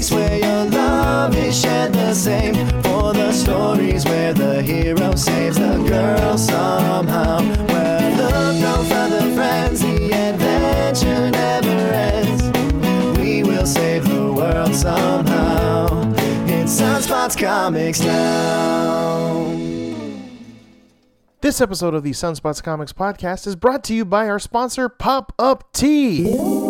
comics where your love is shared the same. For the stories where the hero saves the girl somehow. Where look no further, friends, the adventure never ends. We will save the world somehow. It's Sunspots Comics now. This episode of the Sunspots Comics podcast is brought to you by our sponsor, Pop Up Tee.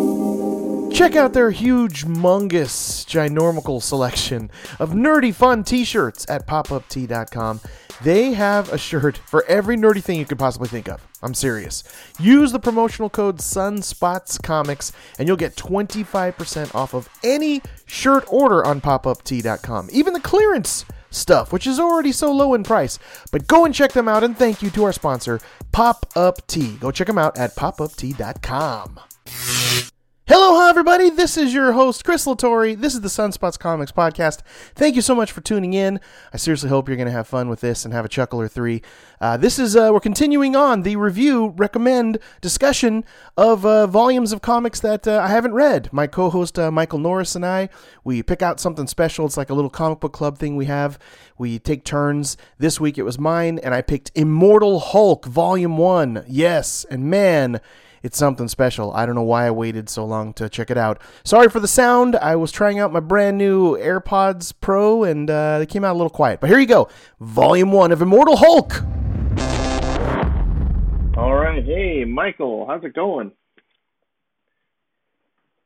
Check out their huge, mungus, ginormical selection of nerdy fun t shirts at popuptee.com. They have a shirt for every nerdy thing you could possibly think of. I'm serious. Use the promotional code SUNSPOTSCOMICS and you'll get 25% off of any shirt order on popuptee.com. Even the clearance stuff, which is already so low in price. But go and check them out and thank you to our sponsor, Pop Up Tee. Go check them out at popuptee.com. Hello, hi, everybody. This is your host, Chris Latore. This is the Sunspots Comics Podcast. Thank you so much for tuning in. I seriously hope you're going to have fun with this and have a chuckle or three. Uh, this is, uh, we're continuing on the review, recommend, discussion of uh, volumes of comics that uh, I haven't read. My co host, uh, Michael Norris, and I, we pick out something special. It's like a little comic book club thing we have. We take turns. This week it was mine, and I picked Immortal Hulk, Volume 1. Yes, and man, it's something special. I don't know why I waited so long to check it out. Sorry for the sound. I was trying out my brand new AirPods Pro and uh, they came out a little quiet. But here you go Volume 1 of Immortal Hulk. All right. Hey, Michael, how's it going?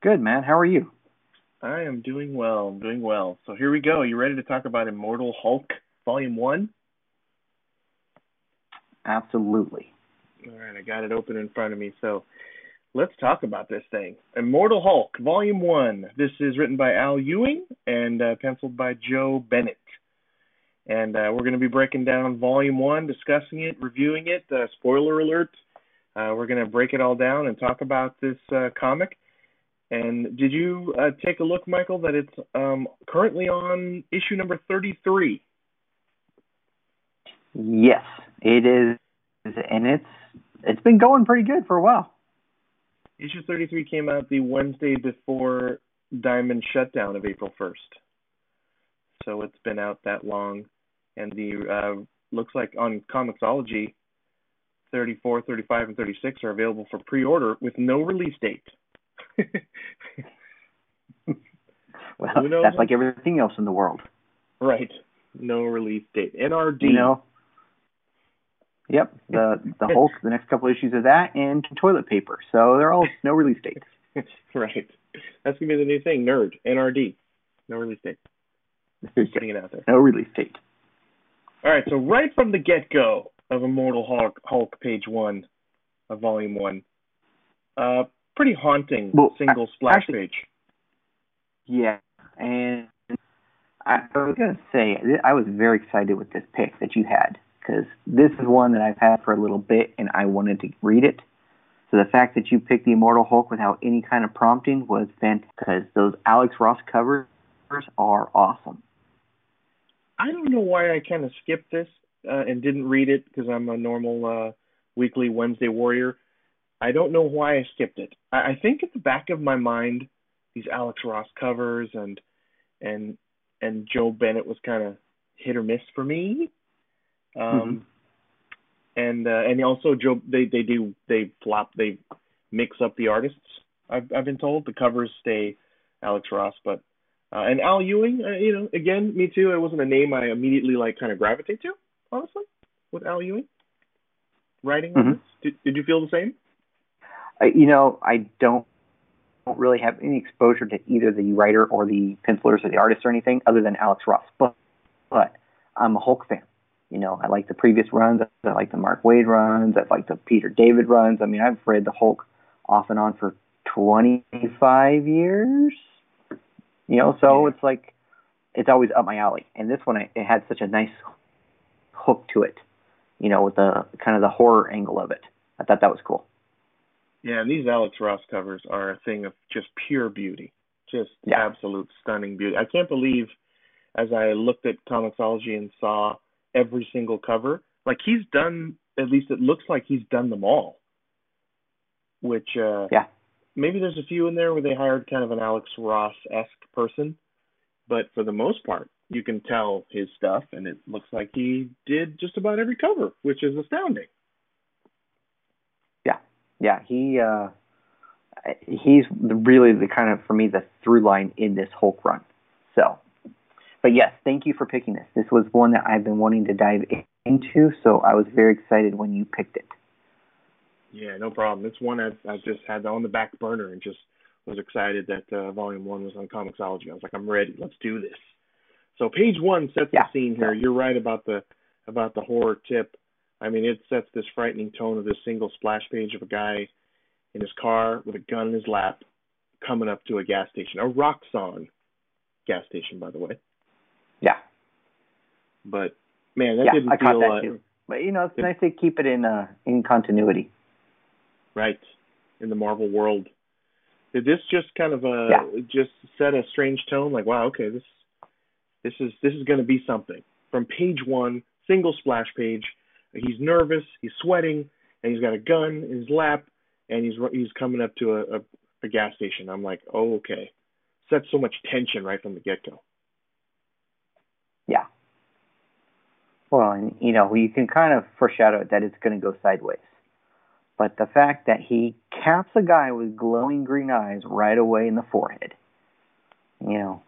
Good, man. How are you? I am doing well. I'm doing well. So here we go. You ready to talk about Immortal Hulk Volume 1? Absolutely. All right, I got it open in front of me. So let's talk about this thing. Immortal Hulk, Volume 1. This is written by Al Ewing and uh, penciled by Joe Bennett. And uh, we're going to be breaking down Volume 1, discussing it, reviewing it. Uh, spoiler alert. Uh, we're going to break it all down and talk about this uh, comic. And did you uh, take a look, Michael, that it's um, currently on issue number 33? Yes, it is, and it's it's been going pretty good for a while. Issue 33 came out the Wednesday before Diamond shutdown of April 1st. So it's been out that long. And the uh, looks like on Comixology, 34, 35, and 36 are available for pre order with no release date. Well, that's like everything else in the world. right. No release date. NRD. You know. Yep, the the Hulk, the next couple issues of that, and toilet paper. So they're all no release dates. right. That's going to be the new thing. Nerd. NRD. No release date. Just putting it out there. No release date. All right, so right from the get go of Immortal Hulk, Hulk page one of volume one, uh, pretty haunting Well, single splash actually- page. Yeah, and I, I was gonna say I was very excited with this pick that you had because this is one that I've had for a little bit and I wanted to read it. So the fact that you picked the Immortal Hulk without any kind of prompting was fantastic because those Alex Ross covers are awesome. I don't know why I kind of skipped this uh, and didn't read it because I'm a normal uh, weekly Wednesday warrior. I don't know why I skipped it. I, I think at the back of my mind, these Alex Ross covers and and and Joe Bennett was kind of hit or miss for me. Um, and uh, and also Joe they they do they flop they mix up the artists. I've I've been told the covers stay Alex Ross, but uh, and Al Ewing, uh, you know, again, me too. It wasn't a name I immediately like kind of gravitate to, honestly, with Al Ewing writing. Mhm. this. Did Did you feel the same? I, you know, I don't don't really have any exposure to either the writer or the pencilers or the artist or anything other than Alex Ross. But but I'm a Hulk fan. You know, I like the previous runs. I like the Mark Waid runs. I like the Peter David runs. I mean, I've read the Hulk off and on for 25 years. You know, so it's like it's always up my alley. And this one, I- it had such a nice hook to it. You know, with the kind of the horror angle of it. I thought that was cool. Yeah, and these Alex Ross covers are a thing of just pure beauty, just Yeah. absolute stunning beauty. I can't believe, as I looked at Comixology and saw every single cover, like he's done. At least it looks like he's done them all. Which uh, Yeah. maybe there's a few in there where they hired kind of an Alex Ross esque person, but for the most part, you can tell his stuff, and it looks like he did just about every cover, which is astounding. Yeah, yeah, he uh, he's really the kind of for me the through line in this Hulk run. So, but yes, thank you for picking this. This was one that I've been wanting to dive into, so I was very excited when you picked it. Yeah, no problem. It's one I I just had on the back burner and just was excited that uh, Volume One was on Comixology. I was like, I'm ready. Let's do this. So page one sets Yeah. the scene here. You're right about the about the horror tip. I mean, it sets this frightening tone of this single splash page of a guy in his car with a gun in his lap, coming up to a gas station, a Roxxon gas station, by the way. Yeah, But man, that yeah, didn't I caught feel that uh, too. But you know, it's it- nice to keep it in uh in continuity. right in the Marvel world. Did this just kind of uh Yeah. just set a strange tone? Like, wow, okay, this this is this is going to be something. From page one, single splash page. He's nervous, he's sweating, and he's got a gun in his lap, and he's he's coming up to a, a, a gas station. I'm like, oh, okay. Sets so much tension right from the get go. Yeah. Well, and you know, you can kind of foreshadow that it's going to go sideways. But the fact that he caps a guy with glowing green eyes right away in the forehead, you know,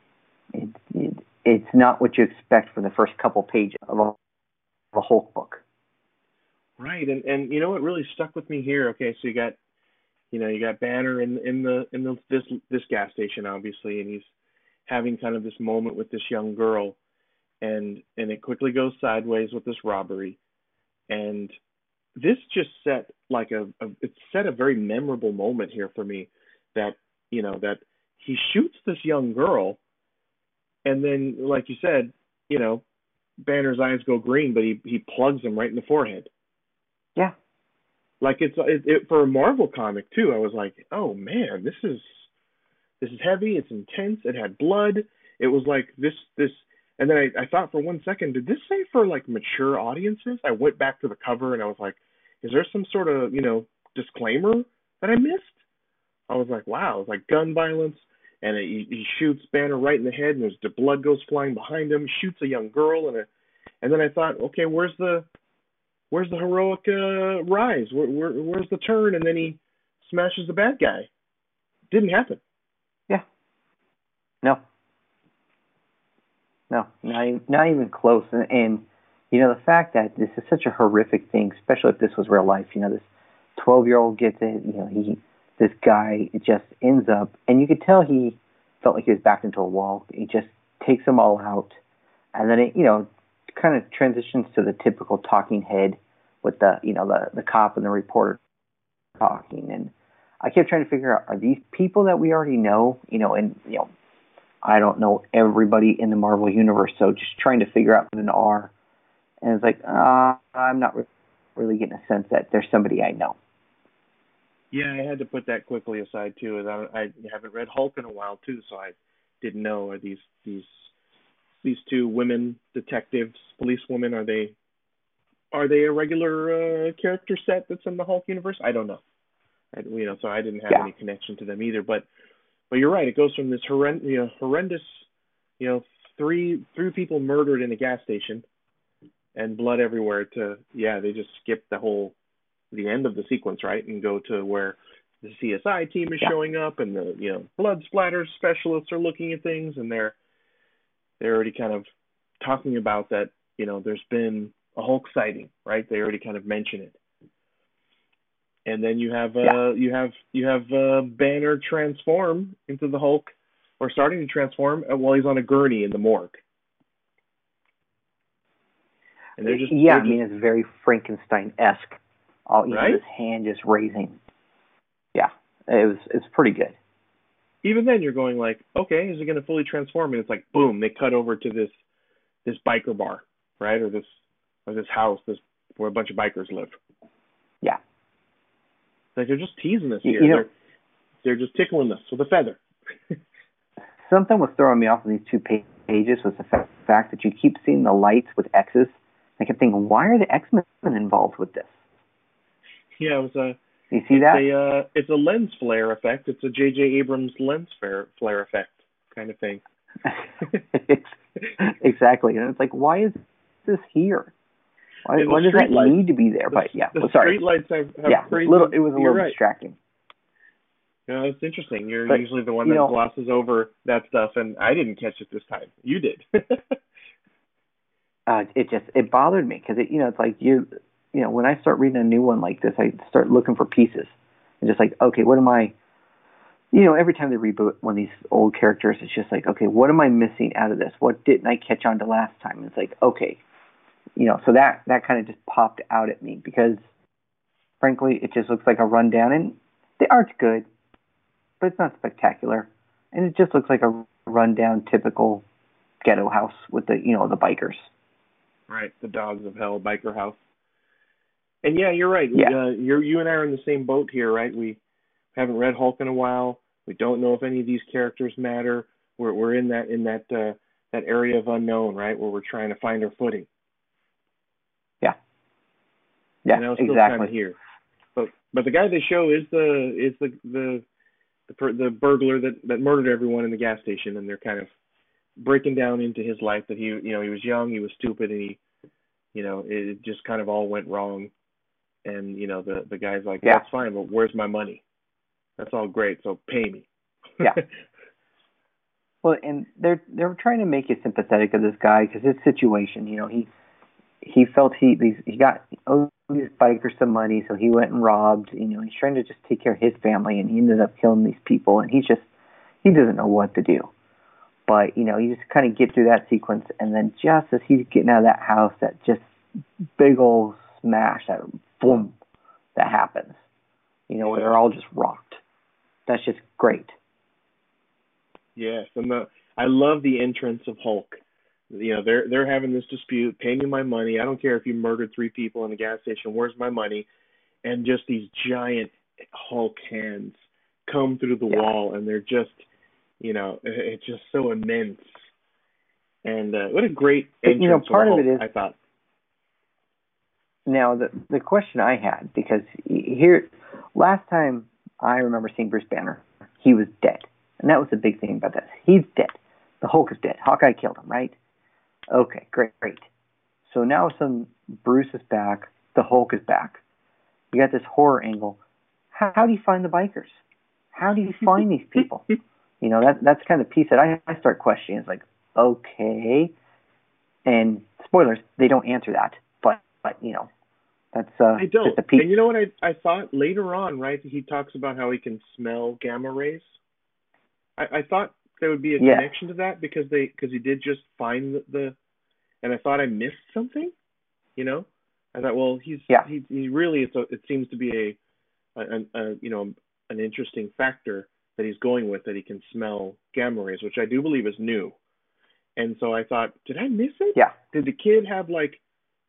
it, it it's not what you expect for the first couple pages of a, of a Hulk book. Right, and and you know what really stuck with me here? Okay, so you got, you know, you got Banner in in the in the this this gas station obviously, and he's having kind of this moment with this young girl, and and it quickly goes sideways with this robbery, and this just set like a, a it set a very memorable moment here for me, that you know that he shoots this young girl, and then like you said, you know, Banner's eyes go green, but he he plugs him right in the forehead Yeah. like it's it, it for a Marvel comic too. I was like, oh man, this is this is heavy. It's intense. It had blood. It was like this this, and then I, I thought for one second, did this say for like mature audiences? I went back to the cover and I was like, is there some sort of you know disclaimer that I missed? I was like, wow, it's like gun violence, and it, he, he shoots Banner right in the head, and there's the blood goes flying behind him. Shoots a young girl, and a, and then I thought, okay, where's the where's the heroic uh, rise? Where, where, where's the turn? And then he smashes the bad guy. Didn't happen. Yeah. No. No, not even, not even close. And, and you know the fact that this is such a horrific thing, especially if this was real life. You know, this twelve-year-old gets it. You know, he this guy just ends up, and you could tell he felt like he was backed into a wall. He just takes them all out, and then it you know kind of transitions to the typical talking head with the you know the the cop and the reporter talking and I kept trying to figure out are these people that we already know, you know, and you know, I don't know everybody in the Marvel universe, so just trying to figure out who they are. And it's like, uh, I'm not re- really getting a sense that there's somebody I know. Yeah, I had to put that quickly aside too. As I, I haven't read Hulk in a while too, so I didn't know are these these these two women detectives, police women, are they are they a regular uh, character set that's in the Hulk universe? I don't know. I, you know, so I didn't have Yeah. any connection to them either. But but you're right. It goes from this horrend- you know, horrendous, you know, three three people murdered in a gas station, and blood everywhere. To yeah, they just skip the whole the end of the sequence, right, and go to where the CSI team is Yeah. showing up, and the you know blood splatter specialists are looking at things, and they're they're already kind of talking about that. You know, there's been a Hulk sighting, right? They already kind of mention it. And then you have uh Yeah. you have you have uh Banner transform into the Hulk, or starting to transform uh, while he's on a gurney in the morgue. And they're just yeah, they're I mean, it's very Frankenstein esque. All you Right? know, his hand just raising. Yeah, it was it's pretty good. even then you're going like, okay, is it going to fully transform? And it's like, boom, they cut over to this this biker bar, right, or this or this house, this where a bunch of bikers live. Yeah. Like they're just teasing us here. you know- they're they're just tickling us with a feather. Something was throwing me off in these two pa- pages was the fact that you keep seeing the lights with X's. I kept thinking, why are the X Men involved with this? Yeah, it was a You see that? a uh, it's a lens flare effect. It's a J.J. Abrams lens flare flare effect kind of thing. exactly, and it's like, why is this here? Why, And why does that lights- need to be there? The- But yeah, the well, sorry. street lights have, have yeah, crazy. little. It was a little right. distracting. No, it's interesting. You're But, usually the one you that know- glosses over that stuff, and I didn't catch it this time. You did. uh, it just it bothered me because it you know it's like you you know when I start reading a new one like this I start looking for pieces and just like okay what am I you know every time they reboot one of these old characters it's just like okay what am I missing out of this what didn't I catch on to last time it's like okay you know so that that kind of just popped out at me because frankly it just looks like a rundown and the art's good but it's not spectacular and it just looks like a rundown typical ghetto house with the you know the bikers right, the Dogs of Hell biker house. And yeah, you're right. Yeah. Uh, you're you and I are in the same boat here, right? We haven't read Hulk in a while. We don't know if any of these characters matter. We're we're in that in that uh, that area of unknown, right, where we're trying to find our footing. Yeah and I was still kind of exactly here. But but the guy they show is the is the the the, per, the burglar that that murdered everyone in the gas station, and they're kind of breaking down into his life that he you know he was young, he was stupid, and he you know it just kind of all went wrong. And you know the the guy's like, Yeah. that's fine, but where's my money? That's all great, so pay me. Yeah. Well, and they're they're trying to make you sympathetic of this guy because his situation, you know, he he felt he these he got owed these bikers some money, so he went and robbed. You know, he's trying to just take care of his family, and he ended up killing these people, and he's just he doesn't know what to do. But you know, you just kind of get through that sequence, and then just as he's getting out of that house, that just big old smash, that boom, that happens. You know, where they're all just rocked. That's just great. Yes, and the I love the entrance of Hulk. You know, they're they're having this dispute. Pay me my money. I don't care if you murdered three people in a gas station. Where's my money? And just these giant Hulk hands come through the Yeah. wall, and they're just, you know, it's just so immense. And uh, what a great entrance! you know, part of Hulk, it is- I thought. Now, the the question I had because here last time I remember seeing Bruce Banner, he was dead, and that was the big thing about this. He's dead. The Hulk is dead. Hawkeye killed him, right? Okay, great, great. So now some Bruce is back. The Hulk is back. You got this horror angle. How, how do you find the bikers? How do you find these people? You know, that that's kind of the piece that I, I start questioning. It's like, okay, and spoilers, they don't answer that. But but you know, that's uh, I don't. just a piece. And you know what I I thought later on, right? He talks about how he can smell gamma rays. I, I thought there would be a Yeah. connection to that because they because he did just find the, the and I thought I missed something. You know, I thought well he's Yeah. he he really it's a it seems to be a, a, a you know an interesting factor that he's going with that he can smell gamma rays, which I do believe is new. And so I thought, did I miss it? Yeah. Did the kid have like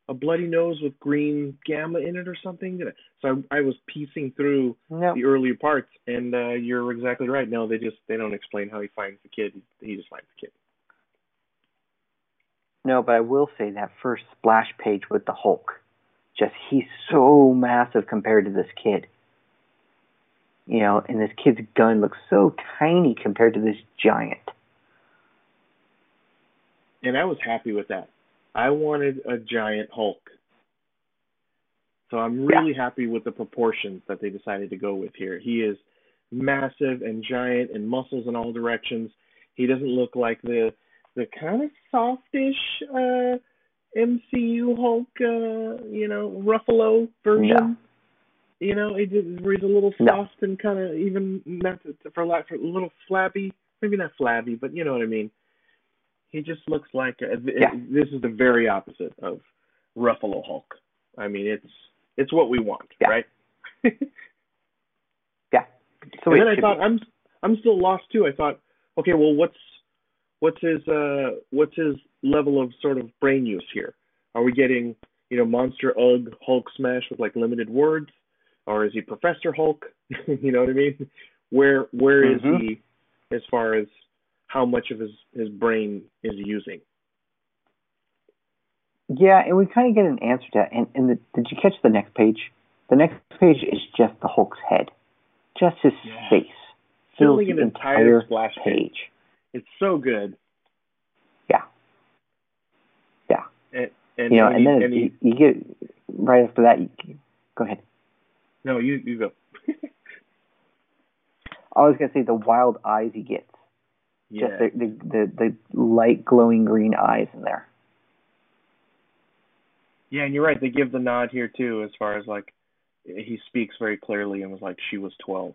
a bloody nose with green gamma in it or something? So I, I was piecing through no, the earlier parts, and uh, you're exactly right. No, they just they don't explain how he finds the kid. He, he just finds the kid. no, but I will say that first splash page with the Hulk, just he's so massive compared to this kid. You know, and this kid's gun looks so tiny compared to this giant. And I was happy with that. I wanted a giant Hulk. So I'm really happy with the proportions that they decided to go with here. He is massive and giant and muscles in all directions. He doesn't look like the the kind of softish uh MCU Hulk uh, you know, Ruffalo version. No. You know, he just, where he's a little No. soft and kind of even not to, for for a little flabby, maybe not flabby, but you know what I mean. He just looks like a, Yeah. this is the very opposite of Ruffalo Hulk. I mean, it's it's what we want, Yeah. right? Yeah. So and then I thought be. I'm I'm still lost too. I thought, okay, well, what's what's his uh what's his level of sort of brain use here? Are we getting you know Monster Ugg Hulk smash with like limited words, or is he Professor Hulk? you know what I mean? Where where is Mhm. he as far as how much of his his brain is using? Yeah, and we kind of get an answer to that. And, and the, did you catch the next page? The next page is just the Hulk's head, just his Yeah. face fills Filling an entire splash page. page. It's so good. Yeah. Yeah. And, and you know, and, and he, then he, you, you get right after that. You, go ahead. no, you you go. I was gonna say the wild eyes he gets. Yeah. Just the, the the the light glowing green eyes in there. Yeah, and you're right. They give the nod here too, as far as like he speaks very clearly and was like she was 12,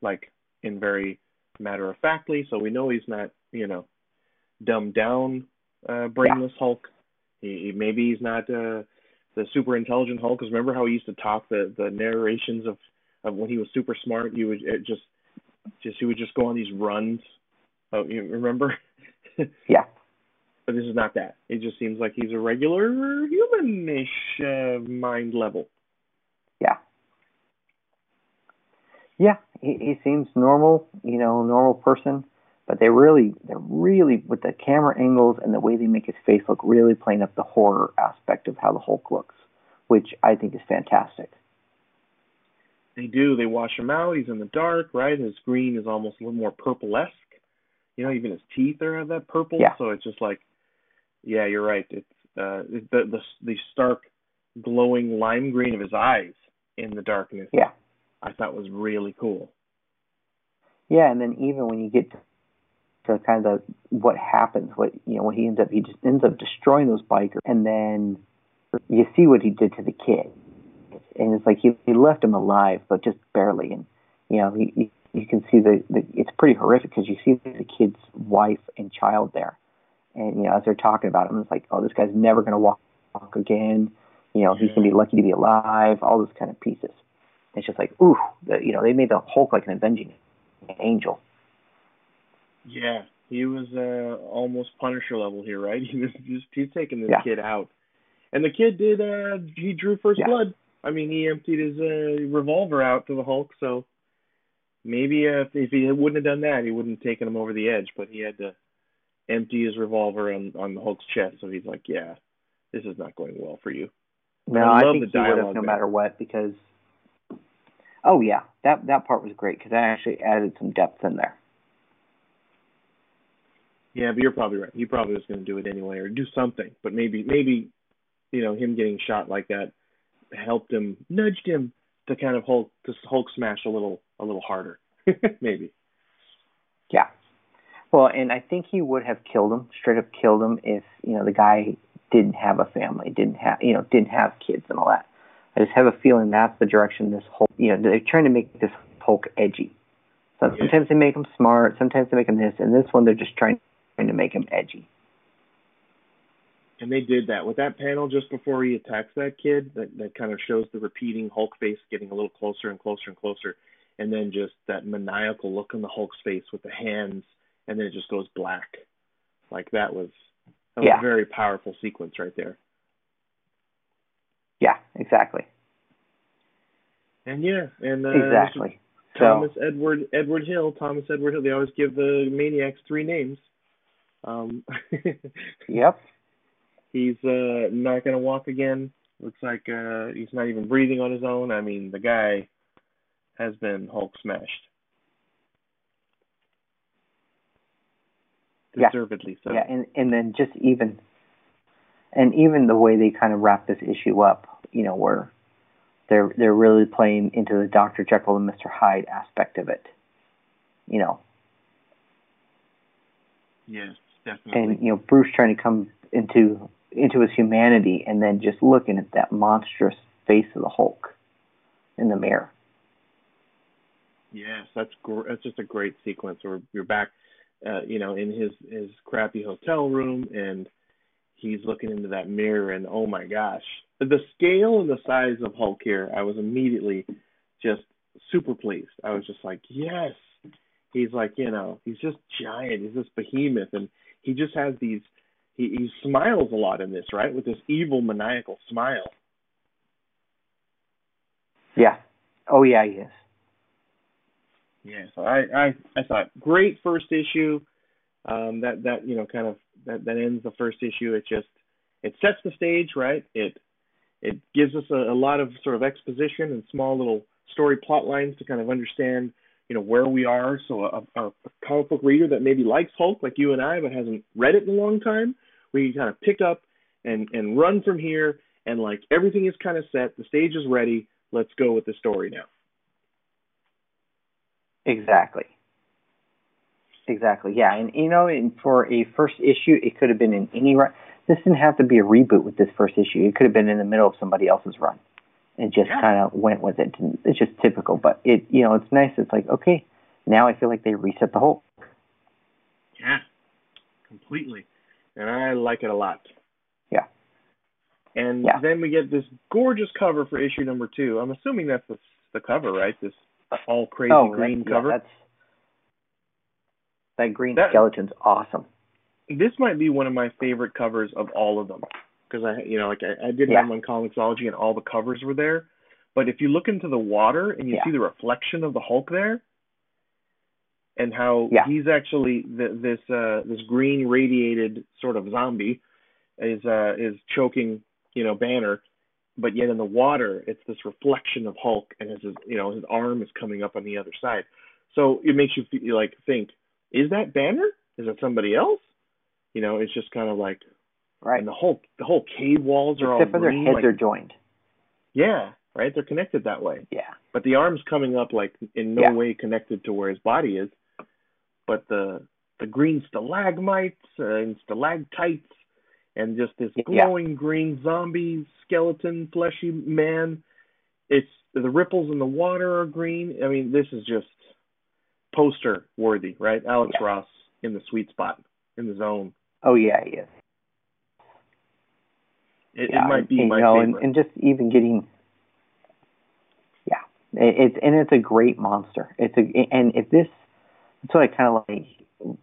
like in very matter of factly. So we know he's not, you know, dumbed down, uh, brainless Hulk. He, he maybe he's not uh, the super intelligent Hulk. Because remember how he used to talk the the narrations of of when he was super smart. He would it just just he would just go on these runs. Oh, you remember? Yeah. But this is not that. It just seems like he's a regular humanish uh, mind level. Yeah. Yeah, he, he seems normal, you know, normal person. But they really, they're really with the camera angles and the way they make his face look, really playing up the horror aspect of how the Hulk looks, which I think is fantastic. They do. They wash him out. He's in the dark, right? His green is almost a little more purple-esque. You know, even his teeth are that purple. Yeah. So it's just like, yeah, you're right. It's uh, the the the stark, glowing lime green of his eyes in the darkness. Yeah. I thought was really cool. Yeah, and then even when you get to, to kind of what happens, what you know, when he ends up, he just ends up destroying those bikers, and then you see what he did to the kid, and it's like he he left him alive, but just barely, and you know, he, he you can see the, the it's pretty horrific because you see the kid's wife and child there, and you know, as they're talking about him, it's like, oh, this guy's never gonna walk, walk again, you know, he's gonna be lucky to be alive, all those kind of pieces. It's just like, ooh, the, you know, they made the Hulk like an avenging angel. Yeah, he was uh almost Punisher level here, right? He was just he's taking this Yeah. kid out, and the kid did. uh He drew first Yeah. blood. I mean, he emptied his uh, revolver out to the Hulk, so maybe if, if he wouldn't have done that, he wouldn't have taken him over the edge. But he had to empty his revolver on on the Hulk's chest, so he's like, "Yeah, this is not going well for you." No, I I, love think the he would have dialogue no there. matter what because. Oh yeah, that that part was great because that actually added some depth in there. Yeah, but you're probably right. He probably was going to do it anyway, or do something. But maybe, maybe, you know, him getting shot like that helped him, nudged him to kind of Hulk, to Hulk smash a little, a little harder. maybe. Yeah. Well, and I think he would have killed him, straight up killed him, if you know the guy didn't have a family, didn't have you know didn't have kids and all that. I just have a feeling that's the direction this Hulk. You know, they're trying to make this Hulk edgy. So Yeah. sometimes they make him smart, sometimes they make him this, and this one they're just trying trying to make him edgy. And they did that with that panel just before he attacks that kid. That that kind of shows the repeating Hulk face getting a little closer and closer and closer, and then just that maniacal look on the Hulk's face with the hands, and then it just goes black. Like that was, that was Yeah. a very powerful sequence right there. Yeah, exactly, And yeah, and uh, exactly. So Thomas Edward Edward Hill, Thomas Edward Hill. They always give the maniacs three names. Um, yep, he's uh, not going to walk again. Looks like uh, he's not even breathing on his own. I mean, the guy has been Hulk smashed. Yeah. Deservedly so. yeah, and and then just even, and even the way they kind of wrap this issue up, you know, where they're they're really playing into the Doctor Jekyll and Mister Hyde aspect of it, you know, Yes, definitely. and you know Bruce trying to come into into his humanity, and then just looking at that monstrous face of the Hulk in the mirror. Yes, that's gr- that's just a great sequence. Where you're back, uh, you know, in his his crappy hotel room, and he's looking into that mirror, and oh my gosh, the scale and the size of Hulk here, I was immediately just super pleased. I was just like, yes, he's like, you know, he's just giant. He's this behemoth, and he just has these. He, he smiles a lot in this, right? With this evil, maniacal smile. Yeah. Oh yeah, he is. Yeah, so I, I, I thought great first issue. Um, that that you know kind of that, that ends the first issue. It just it sets the stage, right? It it gives us a, a lot of sort of exposition and small little story plot lines to kind of understand you know where we are. So a, a comic book reader that maybe likes Hulk like you and I, but hasn't read it in a long time, we can kind of pick up and and run from here. And like everything is kind of set, the stage is ready. Let's go with the story now. Exactly. Exactly. Yeah, and you know, and for a first issue, it could have been in any run. This didn't have to be a reboot with this first issue. It could have been in the middle of somebody else's run, and just Yeah. kind of went with it. It's just typical, but it, you know, it's nice. It's like okay, now I feel like they reset the whole. Yeah, completely. And I like it a lot. Yeah. And Yeah. then we get this gorgeous cover for issue number two. I'm assuming that's the, the cover, right? This all crazy oh, green that, yeah, cover. that's that green That- skeleton's awesome. this might be one of my favorite covers of all of them because I, you know, like I, I did Yeah. have on Comixology and all the covers were there. But if you look into the water and you Yeah. see the reflection of the Hulk there, and how Yeah. he's actually th- this uh, this green radiated sort of zombie is uh, is choking, you know, Banner, but yet in the water it's this reflection of Hulk and his you know his arm is coming up on the other side. So it makes you feel, like think, is that Banner? Is it somebody else? You know, it's just kind of like Right. and the whole the whole cave walls are Except all for their green, heads like, are joined. yeah, right. They're connected that way, Yeah. but the arm's coming up like in no Yeah. way connected to where his body is. But the the green stalagmites and stalactites and just this Yeah. glowing green zombie skeleton fleshy man. It's the ripples in the water are green. I mean, this is just poster worthy, right? Alex Yeah. Ross in the sweet spot, in the zone. Oh yeah, he is. It, yeah, it might be and, my you know, favorite. and, and just even getting, yeah, it, it's and it's a great monster. It's a and if this, that's what I kind of like.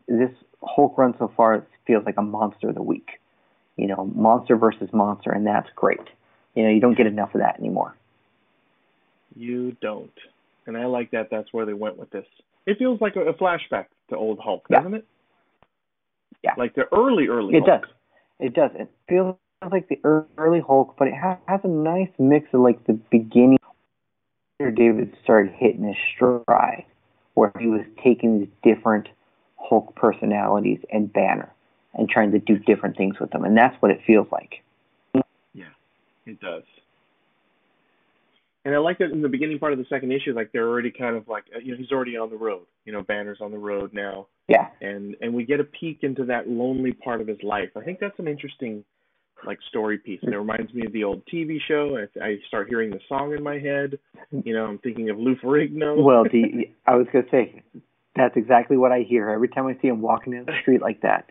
This Hulk run so far it feels like a monster of the week. You know, monster versus monster, and that's great. You know, you don't get enough of that anymore. You don't. And I like that that's where they went with this. It feels like a, a flashback to old Hulk, Yeah. doesn't it? Yeah. Like the early, early It Hulk. does. It does. It feels like the early Hulk, but it ha- has a nice mix of like the beginning where David started hitting his stride, where he was taking these different Hulk personalities and Banner and trying to do different things with them, and that's what it feels like. Yeah, it does. And I like that in the beginning part of the second issue, like they're already kind of like, you know, he's already on the road. You know, Banner's on the road now, Yeah, and and we get a peek into that lonely part of his life. I think that's an interesting, like, story piece. And it reminds me of the old TV show. I, I start hearing the song in my head. You know, I'm thinking of Lou Ferrigno. well, the, I was gonna say that's exactly what I hear every time I see him walking down the street like that.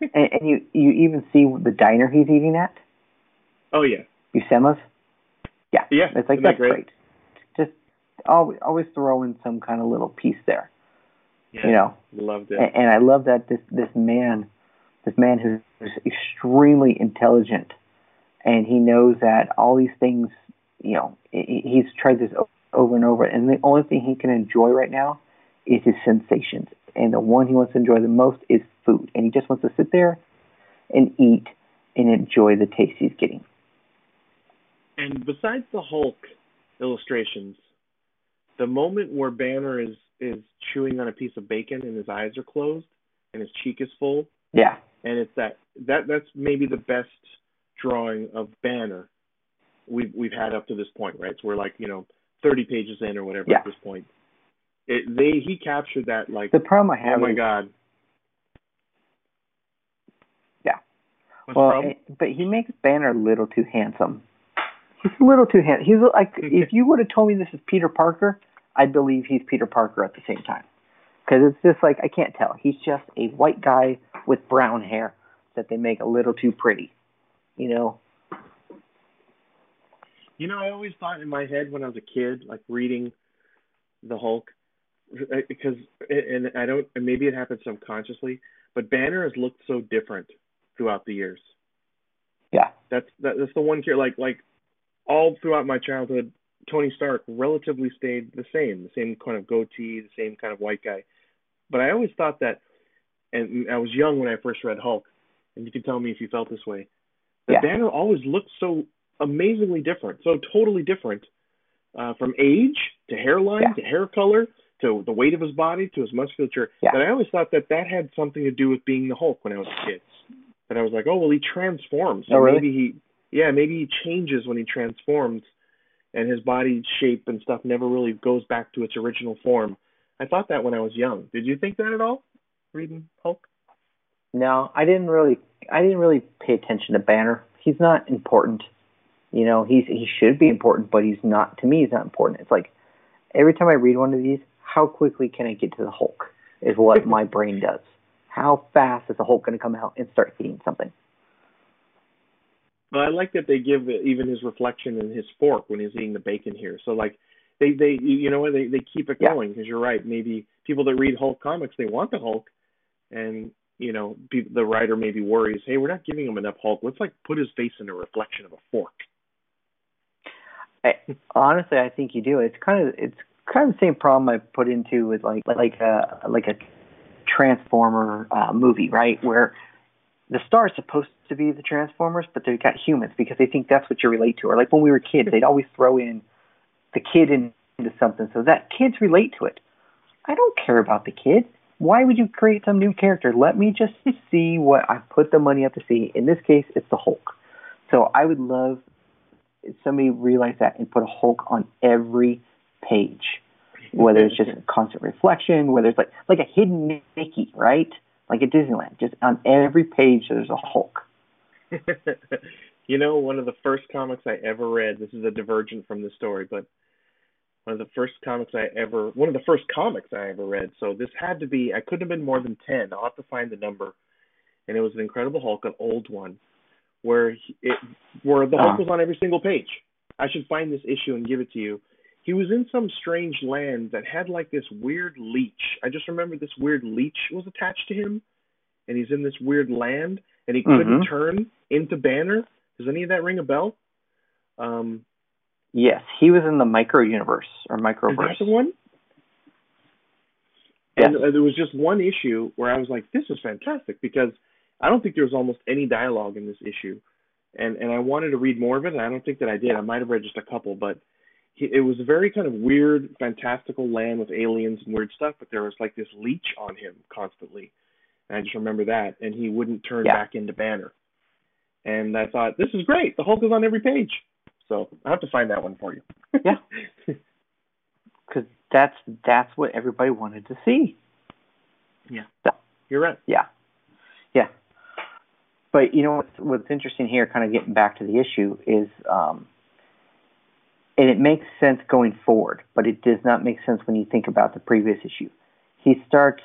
And, and you you even see the diner he's eating at, oh yeah, Buscema's. Yeah, Yeah, It's like that's great? great. Just always always throw in some kind of little piece there, yeah, you know. loved it. And, and I love that this this man, this man who's extremely intelligent, and he knows that all these things, you know, he's tried this over and over, and the only thing he can enjoy right now is his sensations, and the one he wants to enjoy the most is food, and he just wants to sit there and eat and enjoy the taste he's getting. And besides the Hulk illustrations, the moment where Banner is is chewing on a piece of bacon and his eyes are closed and his cheek is full, Yeah, and it's that that that's maybe the best drawing of Banner we've we've had up to this point, right? So we're like you know thirty pages in or whatever Yeah. at this point. It they he captured that like the problem I oh have my is god. Yeah. What's Well, problem? eh, but he makes Banner a little too handsome. He's a little too handsome. He's like, if you would have told me this is Peter Parker, I'd believe he's Peter Parker at the same time. Because it's just like I can't tell. He's just a white guy with brown hair that they make a little too pretty. You know? You know, I always thought in my head when I was a kid, like reading the Hulk, because and I don't, and maybe it happens subconsciously, but Banner has looked so different throughout the years. Yeah. That's that, that's the one care like like all throughout my childhood, Tony Stark relatively stayed the same, the same kind of goatee, the same kind of white guy. But I always thought that, and I was young when I first read Hulk, and you can tell me if you felt this way. That Yeah. Banner always looked so amazingly different, so totally different, uh, from age to hairline Yeah. to hair color to the weight of his body to his musculature. Yeah. And I always thought that that had something to do with being the Hulk when I was a kid. And I was like, oh well, he transforms. So Oh, really? Maybe he, yeah, maybe he changes when he transforms, and his body shape and stuff never really goes back to its original form. I thought that when I was young. Did you think that at all? Reading Hulk? No, I didn't really. I didn't really pay attention to Banner. He's not important. You know, he's he should be important, but he's not. To me, he's not important. It's like every time I read one of these, how quickly can I get to the Hulk? Is what my brain does. How fast is the Hulk going to come out and start eating something? But I like that they give even his reflection in his fork when he's eating the bacon here. So like they they you know what they they keep it going because you're right. Maybe people that read Hulk comics they want the Hulk, and you know the writer maybe worries, hey, we're not giving him enough Hulk. Let's like put his face in a reflection of a fork. I, honestly, I think you do. It's kind of it's kind of the same problem I put into with like like a like a Transformer uh, movie, right? Where the star is supposed to be the Transformers, but they've got humans because they think that's what you relate to. Or like when we were kids, they'd always throw in the kid in, into something so that kids relate to it. I don't care about the kid. Why would you create some new character? Let me just see what I put the money up to see. In this case, it's the Hulk. So I would love if somebody realized that and put a Hulk on every page, whether it's just a constant reflection, whether it's like like a hidden Mickey, right? Like at Disneyland, just on every page there's a Hulk. you know, one of the first comics I ever read. This is a divergent from the story, but one of the first comics I ever, one of the first comics I ever read. So this had to be. I couldn't have been more than ten. I'll have to find the number. And it was an Incredible Hulk, an old one, where it, where the Hulk Ah. was on every single page. I should find this issue and give it to you. He was in some strange land that had like this weird leech. I just remember this weird leech was attached to him, and he's in this weird land, and he couldn't Mhm. turn into Banner. Does any of that ring a bell? Um, Yes, he was in the micro universe or is that microverse. the one? Yes. And uh, there was just one issue where I was like, "This is fantastic," because I don't think there was almost any dialogue in this issue, and and I wanted to read more of it. And I don't think that I did. I might have read just a couple, but it was a very kind of weird, fantastical land with aliens and weird stuff. But there was like this leech on him constantly, and I just remember that. And he wouldn't turn Yeah. back into Banner. And I thought, this is great. The Hulk is on every page. So I have to find that one for you. Yeah. Because that's that's what everybody wanted to see. Yeah. So, You're right. Yeah. Yeah. But you know what's what's interesting here, kind of getting back to the issue, is um and it makes sense going forward, but it does not make sense when you think about the previous issue. He starts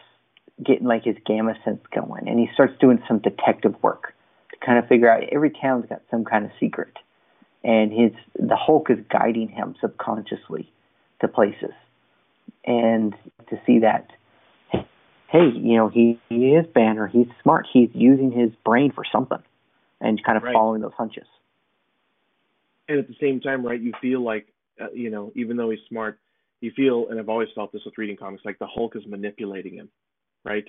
getting like his gamma sense going and he starts doing some detective work to kind of figure out every town's got some kind of secret. And his the Hulk is guiding him subconsciously to places. And to see that hey, you know, he, he is Banner. He's smart. He's using his brain for something and kind of Right. following those hunches. And at the same time, right, you feel like, uh, you know, even though he's smart, you feel, and I've always felt this with reading comics, like the Hulk is manipulating him, right?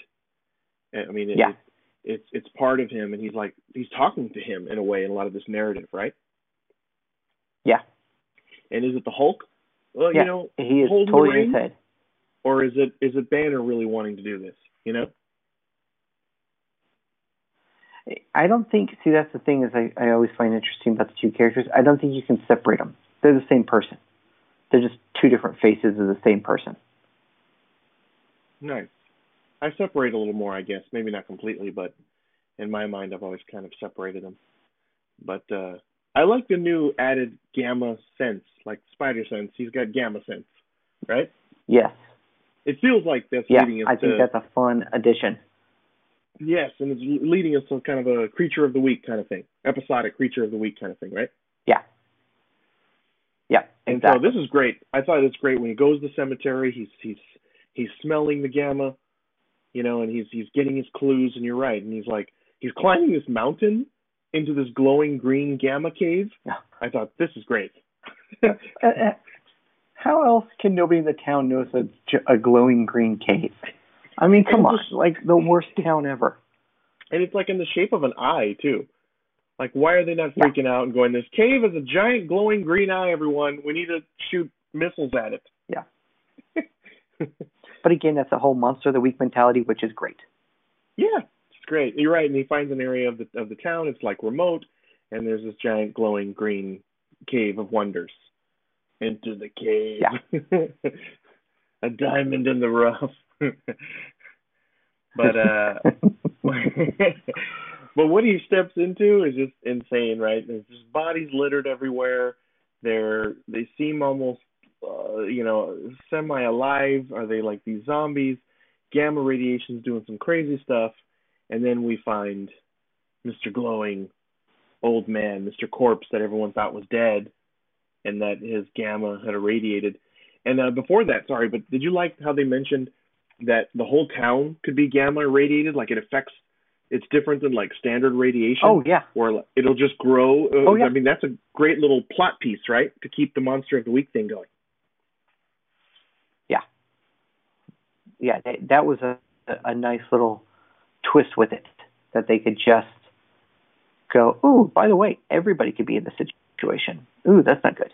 I mean, it, Yeah. it, it's it's part of him, and he's like he's talking to him in a way in a lot of this narrative, right? Yeah. And is it the Hulk? Well, Yeah. you know, He is holding totally in his head. or is it is it Banner really wanting to do this? You know? I don't think, see, that's the thing is I, I always find interesting about the two characters. I don't think you can separate them. They're the same person. They're just two different faces of the same person. Nice. I separate a little more, I guess. Maybe not completely, but in my mind, I've always kind of separated them. But uh, I like the new added gamma sense, like spider sense. He's got gamma sense, right? Yes. It feels like that's Yeah, leading us I think to that's a fun addition. Yes, and it's leading us to kind of a creature of the week kind of thing, episodic creature of the week kind of thing, right? Yeah. Yeah, And exactly. so this is great. I thought it's great when he goes to the cemetery. He's he's he's smelling the gamma, you know, and he's he's getting his clues. And you're right. And he's like he's climbing this mountain into this glowing green gamma cave. Yeah. I thought this is great. Uh, uh, how else can nobody in the town notice a glowing green cave? I mean, come And on, just- like the worst town ever. and it's like in the shape of an eye too. Like why are they not Yeah. freaking out and going? This cave is a giant glowing green eye. Everyone, we need to shoot missiles at it. Yeah. But again, that's a whole monster of the week mentality, which is great. Yeah, it's great. You're right. And he finds an area of the of the town. It's like remote, and there's this giant glowing green cave of wonders. Into the cave. Yeah. a diamond in the rough. but uh but what he steps into is just insane, right? There's just bodies littered everywhere. They're they seem almost uh, you know semi alive. Are they like these zombies? Gamma radiation's doing some crazy stuff, and then we find Mr. Glowing old man, Mr. Corpse that everyone thought was dead, and that his gamma had irradiated. And uh, before that, sorry, but did you like how they mentioned that the whole town could be gamma irradiated? Like it affects, it's different than like standard radiation. Oh yeah. Or it'll just grow. Uh, Oh, yeah. I mean, that's a great little plot piece, right? To keep the monster of the week thing going. Yeah. Yeah, that, that was a, a nice little twist with it that they could just go, Oh, by the way, everybody could be in this situation. Ooh, that's not good.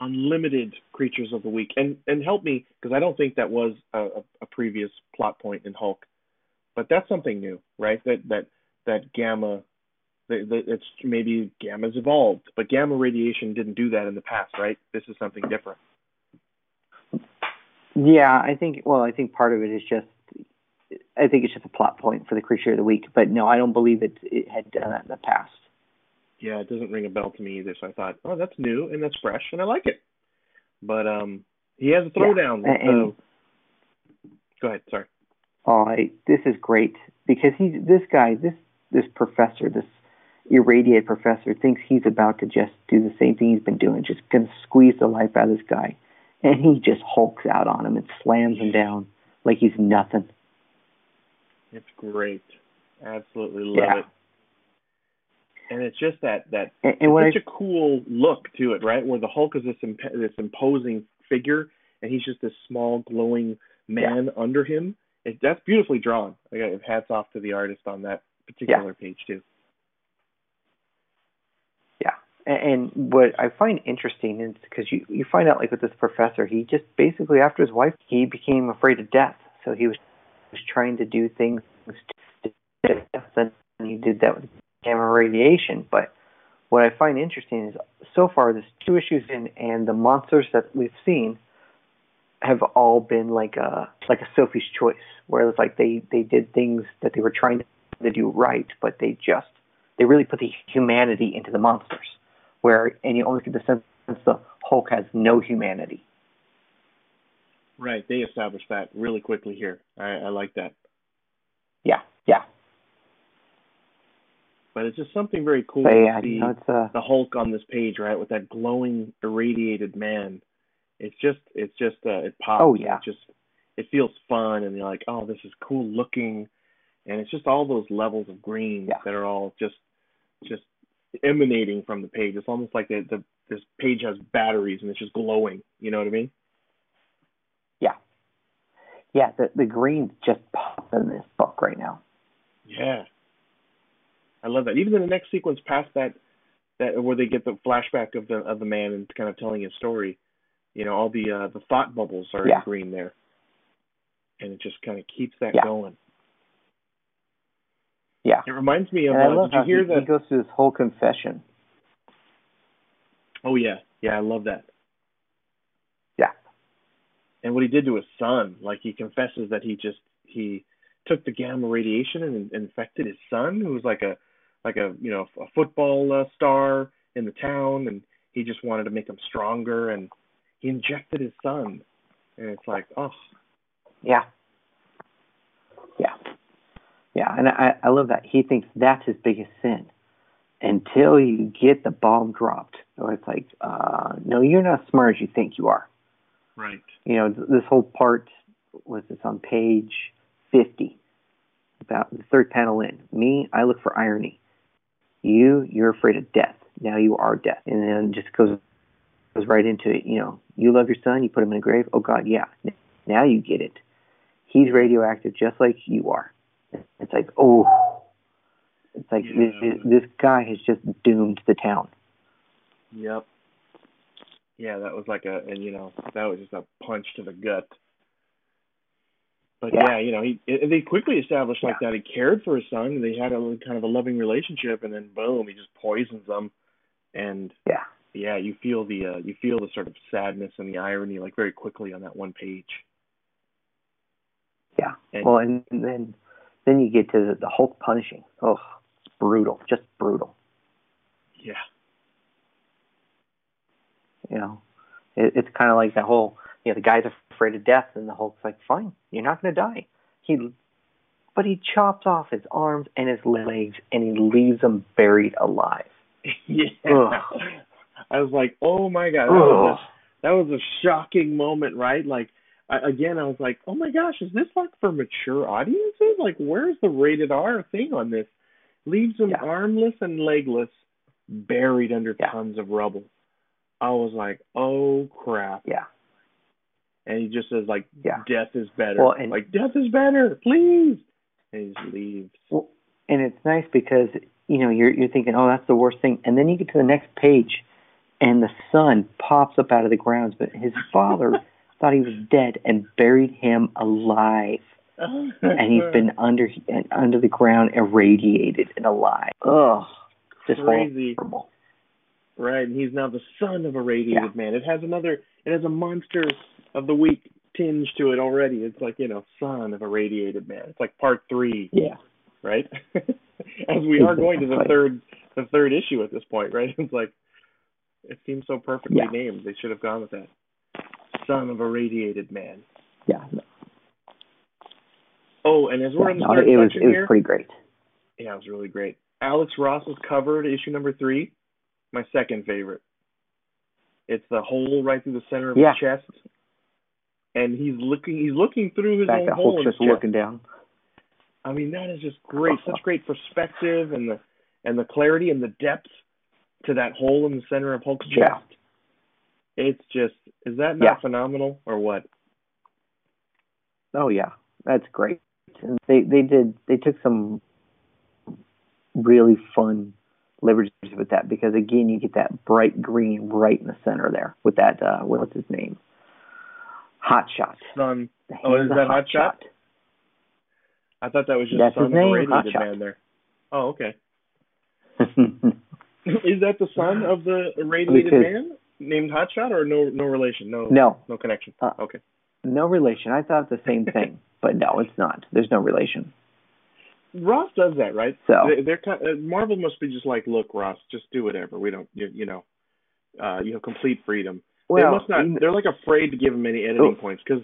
Unlimited creatures of the week, and and help me because I don't think that was a, a, previous plot point in Hulk, but that's something new, right? That that that gamma, that, that it's maybe gamma's evolved, but gamma radiation didn't do that in the past, right? This is something different. Yeah, I think, well, I think part of it is just, I think it's just a plot point for the creature of the week. But no, I don't believe it, it had done that in the past. Yeah, it doesn't ring a bell to me either. So I thought, oh, that's new and that's fresh, and I like it. But um, he has a throwdown. and- so go ahead. Sorry. Oh, I, this is great because he's this guy, this this professor, this irradiated professor, thinks he's about to just do the same thing he's been doing, just gonna squeeze the life out of this guy, and he just hulks out on him and slams him down like he's nothing. It's great. Absolutely love Yeah. it. And it's just that that And, and such a cool look to it, right? Where the Hulk is this imp- this imposing figure, and he's just this small glowing man under him. It, that's beautifully drawn. I got hats off to the artist on that particular page too. Yeah, and, and what I find interesting is because you you find out like with this professor, he just basically after his wife, he became afraid of death. So he was was trying to do things to death, and he did that with gamma radiation. But what I find interesting is so far there's two issues in, and the monsters that we've seen have all been like a like a Sophie's choice, where it's like they they did things that they were trying to do right, but they just they really put the humanity into the monsters, where and you always get the sense the Hulk has no humanity. Right. They established that really quickly here. I, I like that. Yeah, yeah. But it's just something very cool yeah, to see you know, it's uh, the Hulk on this page, right, with that glowing, irradiated man. It's just, it's just, uh, it pops. Oh, yeah. It just, it feels fun, and you're like, oh, this is cool looking, and it's just all those levels of green Yeah. that are all just, just emanating from the page. It's almost like the, the this page has batteries and it's just glowing. You know what I mean? Yeah. Yeah. The the green just pops in this book right now. Yeah. I love that. Even in the next sequence past that that where they get the flashback of the of the man and kind of telling his story, you know, all the uh the thought bubbles are Yeah. in green there. And it just kind of keeps that Yeah. going. Yeah. It reminds me of And I uh, love did you how hear he, that he goes through this whole confession. Oh yeah. Yeah, I love that. Yeah. And what he did to his son, like he confesses that he just he took the gamma radiation and infected his son, who was like a like a you know a football uh, star in the town, and he just wanted to make him stronger, and he injected his son, and it's like oh Yeah. Yeah. Yeah, and I, I love that. He thinks that's his biggest sin until you get the bomb dropped. Or it's like, uh, no, you're not as smart as you think you are. right You know, this whole part was this on page 50, about the third panel in. Me, I look for irony. You, you're afraid of death. Now you are death. And then just goes goes right into it. You know, you love your son, you put him in a grave. Oh God, yeah. Now you get it. He's radioactive just like you are. It's like, oh, it's like Yeah. this, this guy has just doomed the town. yep yeah that was like a and you know that was just a punch to the gut but Yeah. yeah, you know, he and they quickly established like that he cared for his son, and they had a kind of a loving relationship, and then boom, he just poisons them, and Yeah. yeah, you feel the uh, you feel the sort of sadness and the irony like very quickly on that one page. Yeah. And- well, and then then you get to the, the Hulk punishing. Oh, it's brutal, just brutal. Yeah, You know, it, it's kind of like that whole, you know, the guy's afraid of death, and the Hulk's like, fine, you're not going to die. He, but he chops off his arms and his legs, and he leaves them buried alive. yeah. Ugh. I was like, oh my god, that was, a, that was a shocking moment, right? Like, I, again, I was like, oh my gosh, is this like for mature audiences? Like, where's the rated R thing on this? Leaves them Yeah. armless and legless, buried under Yeah. tons of rubble. I was like, oh crap. Yeah. And he just says like, Yeah. death is better. Well, and- like, death is better, please. And he just leaves. Well, and it's nice because you know you're you're thinking, oh, that's the worst thing, and then you get to the next page, and the son pops up out of the grounds, but his father thought he was dead and buried him alive, and he's been under under the ground, irradiated and alive. Ugh, just Crazy. horrible. Right, and he's now the son of a radiated Yeah. man. It has another, it has a monster of the week tinge to it already. It's like you know, son of a radiated man. It's like part three, Yeah, right? As we are going to the third, the third issue at this point, right? It's like it seems so perfectly Yeah. named. They should have gone with that. Son of a radiated man. yeah. Oh, and as we're in the No, third it was it was here, pretty great. yeah, it was really great. Alex Ross's cover to issue number three, my second favorite. It's the hole right through the center of Yeah. his chest, and he's looking he's looking through his fact, own that hole Hulk's just chest. looking down. I mean, that is just great. Such great perspective and the and the clarity and the depth to that hole in the center of Hulk's chest. Yeah. It's just is that not Yeah. phenomenal or what? Oh yeah, that's great. And they they did they took some really fun liberties with that because again you get that bright green right in the center there with that uh what's his name? Hot shot. Son, Oh, is that Hot Shot? I thought that was just That's son his of name, radiated Hotshot. man there. Oh, okay. Is that the son of the irradiated man named Hotshot, or no no relation, no no, no connection? Uh, okay. no relation. I thought the same thing, but no, it's not. There's no relation. Ross does that, right? So They, they're kind uh, Marvel must be just like, look, Ross, just do whatever. We don't, you, you know, uh, you have complete freedom. Well, they must not. They're like afraid to give him any editing Oh. points because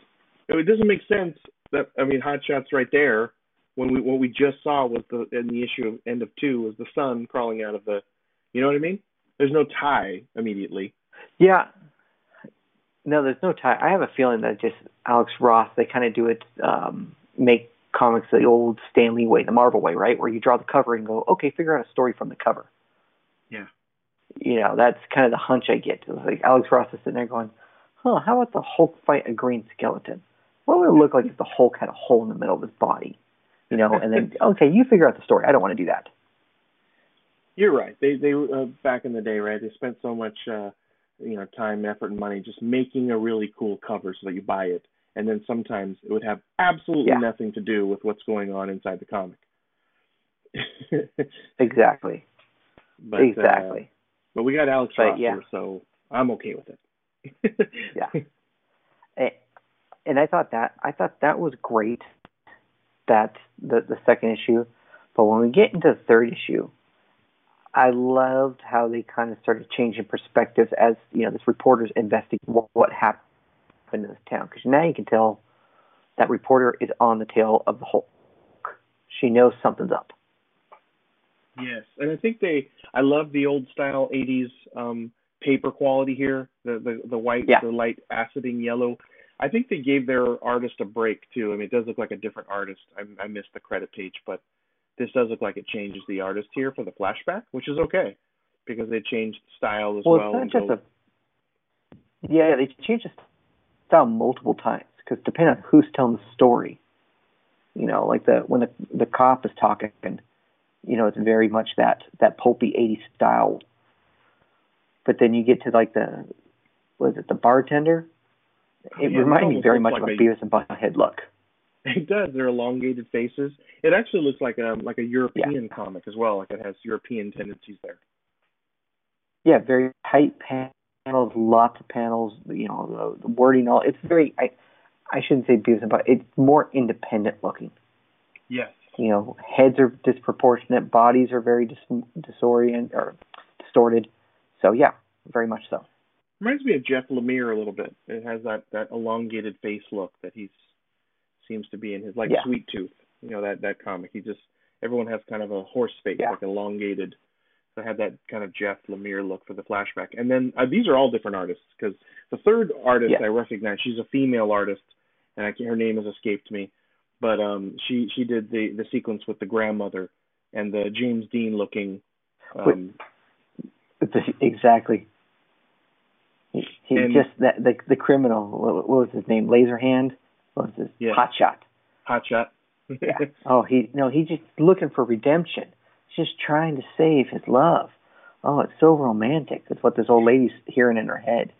it doesn't make sense. That I mean, Hot Shot's right there. When we what we just saw was the in the issue of end of two was the son crawling out of the, you know what I mean? There's no tie immediately. Yeah. No, there's no tie. I have a feeling that just Alex Ross, they kind of do it, um, make comics the old Stan Lee way, the Marvel way, right? Where you draw the cover and go, okay, figure out a story from the cover. Yeah. You know, that's kind of the hunch I get. It's like Alex Ross is sitting there going, huh, how about the Hulk fight a green skeleton? What would it look like if the Hulk had a hole in the middle of his body? You know, and then, okay, you figure out the story. I don't want to do that. You're right. They they uh, back in the day, right? They spent so much, uh, you know, time, effort, and money just making a really cool cover so that you buy it, and then sometimes it would have absolutely Yeah. nothing to do with what's going on inside the comic. Exactly. but, uh, exactly. But we got Alex But, yeah. here, so I'm okay with it. Yeah. and, and I thought that I thought that was great. That the the second issue, but when we get into the third issue, I loved how they kind of started changing perspectives as you know this reporter's investigating what, what happened in this town because now you can tell that reporter is on the tail of the Hulk. She knows something's up. Yes, and I think they. I love the old style '80s um, paper quality here. The the the white, Yeah. the light aciding yellow. I think they gave their artist a break too. I mean, it does look like a different artist. I, I missed the credit page, but this does look like it changes the artist here for the flashback, which is okay because they changed style as Well, well. it's not just a. Yeah, they changed the style multiple times because depending on who's telling the story, you know, like the when the the cop is talking, you know, it's very much that that pulpy '80s style. But then you get to like the, was it the bartender? It Yeah, it reminded me very much like of a Beavis and Butthead look. It does. They're elongated faces. It actually looks like a like a European comic as well. Like it has European tendencies there. Yeah, very tight panels, lots of panels. You know, the, the wording. All it's very. I I shouldn't say Beavis and Butt. It's more independent looking. Yes. You know, heads are disproportionate, bodies are very dis- disorient or distorted. So yeah, very much so. Reminds me of Jeff Lemire a little bit. It has that that elongated face look that he seems to be in his like Yeah. Sweet Tooth. You know that that comic. He just everyone has kind of a horse face, Yeah. like elongated. So I had that kind of Jeff Lemire look for the flashback. And then uh, these are all different artists because the third artist Yeah. I recognize, she's a female artist, and I can't, her name has escaped me. But um, she she did the the sequence with the grandmother and the James Dean looking. Um, exactly. He, he And- just that the the criminal. What, what was his name? Laserhand. What was his Yeah. hot shot? hot shot. Yeah. Oh, he no, he's just looking for redemption. He's just trying to save his love. Oh, it's so romantic. That's what this old lady's hearing in her head.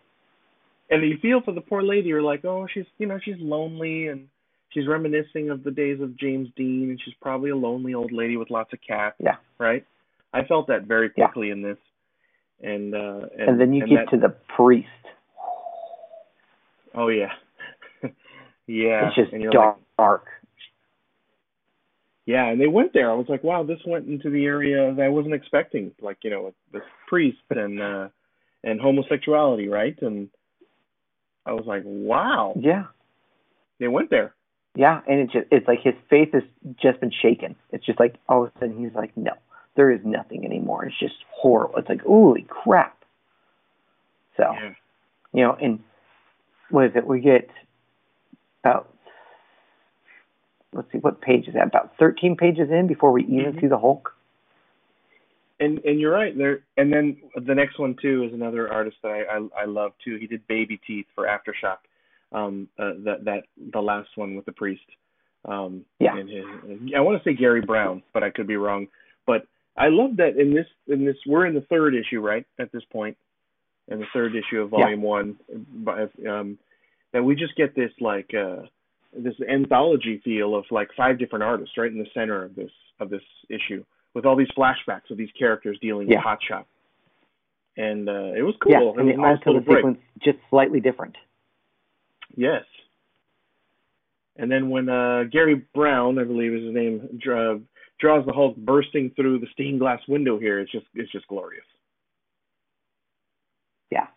and you feel for the poor lady. You're like, oh, she's you know she's lonely and she's reminiscing of the days of James Dean, and she's probably a lonely old lady with lots of cats. Yeah. Right. I felt that very Yeah. quickly in this, and uh, and, And, then you and get that, to the priest. oh yeah, yeah, it's just dark. like, dark. yeah, and they went there. I was like, wow, this went into the area that I wasn't expecting, like you know, this priest and uh, and homosexuality, right? And I was like, wow, Yeah. they went there. Yeah, and it's just it's like his faith has just been shaken. It's just like all of a sudden he's like, no, there is nothing anymore. It's just horrible. It's like, holy crap. So Yeah. you know, and what is it? We get about let's see, what page is that? About thirteen pages in before we even Mhm. see the Hulk. And and you're right there. And then the next one too is another artist that I I, I love too. He did Baby Teeth for Aftershock. Um, uh, that that the last one with the priest. Um, Yeah. And his, I want to say Garry Brown, but I could be wrong. But I love that in this in this we're in the third issue right at this point, in the third issue of Volume One. But um, that we just get this like uh this anthology feel of like five different artists right in the center of this of this issue with all these flashbacks of these characters dealing Yeah. with Hotshot. And uh, it was cool. Yeah, it was and the, nice also little the break. sequence just slightly different. Yes. And then when uh, Garry Brown, I believe is his name, dra- draws the Hulk bursting through the stained glass window here, it's just it's just glorious. Yeah.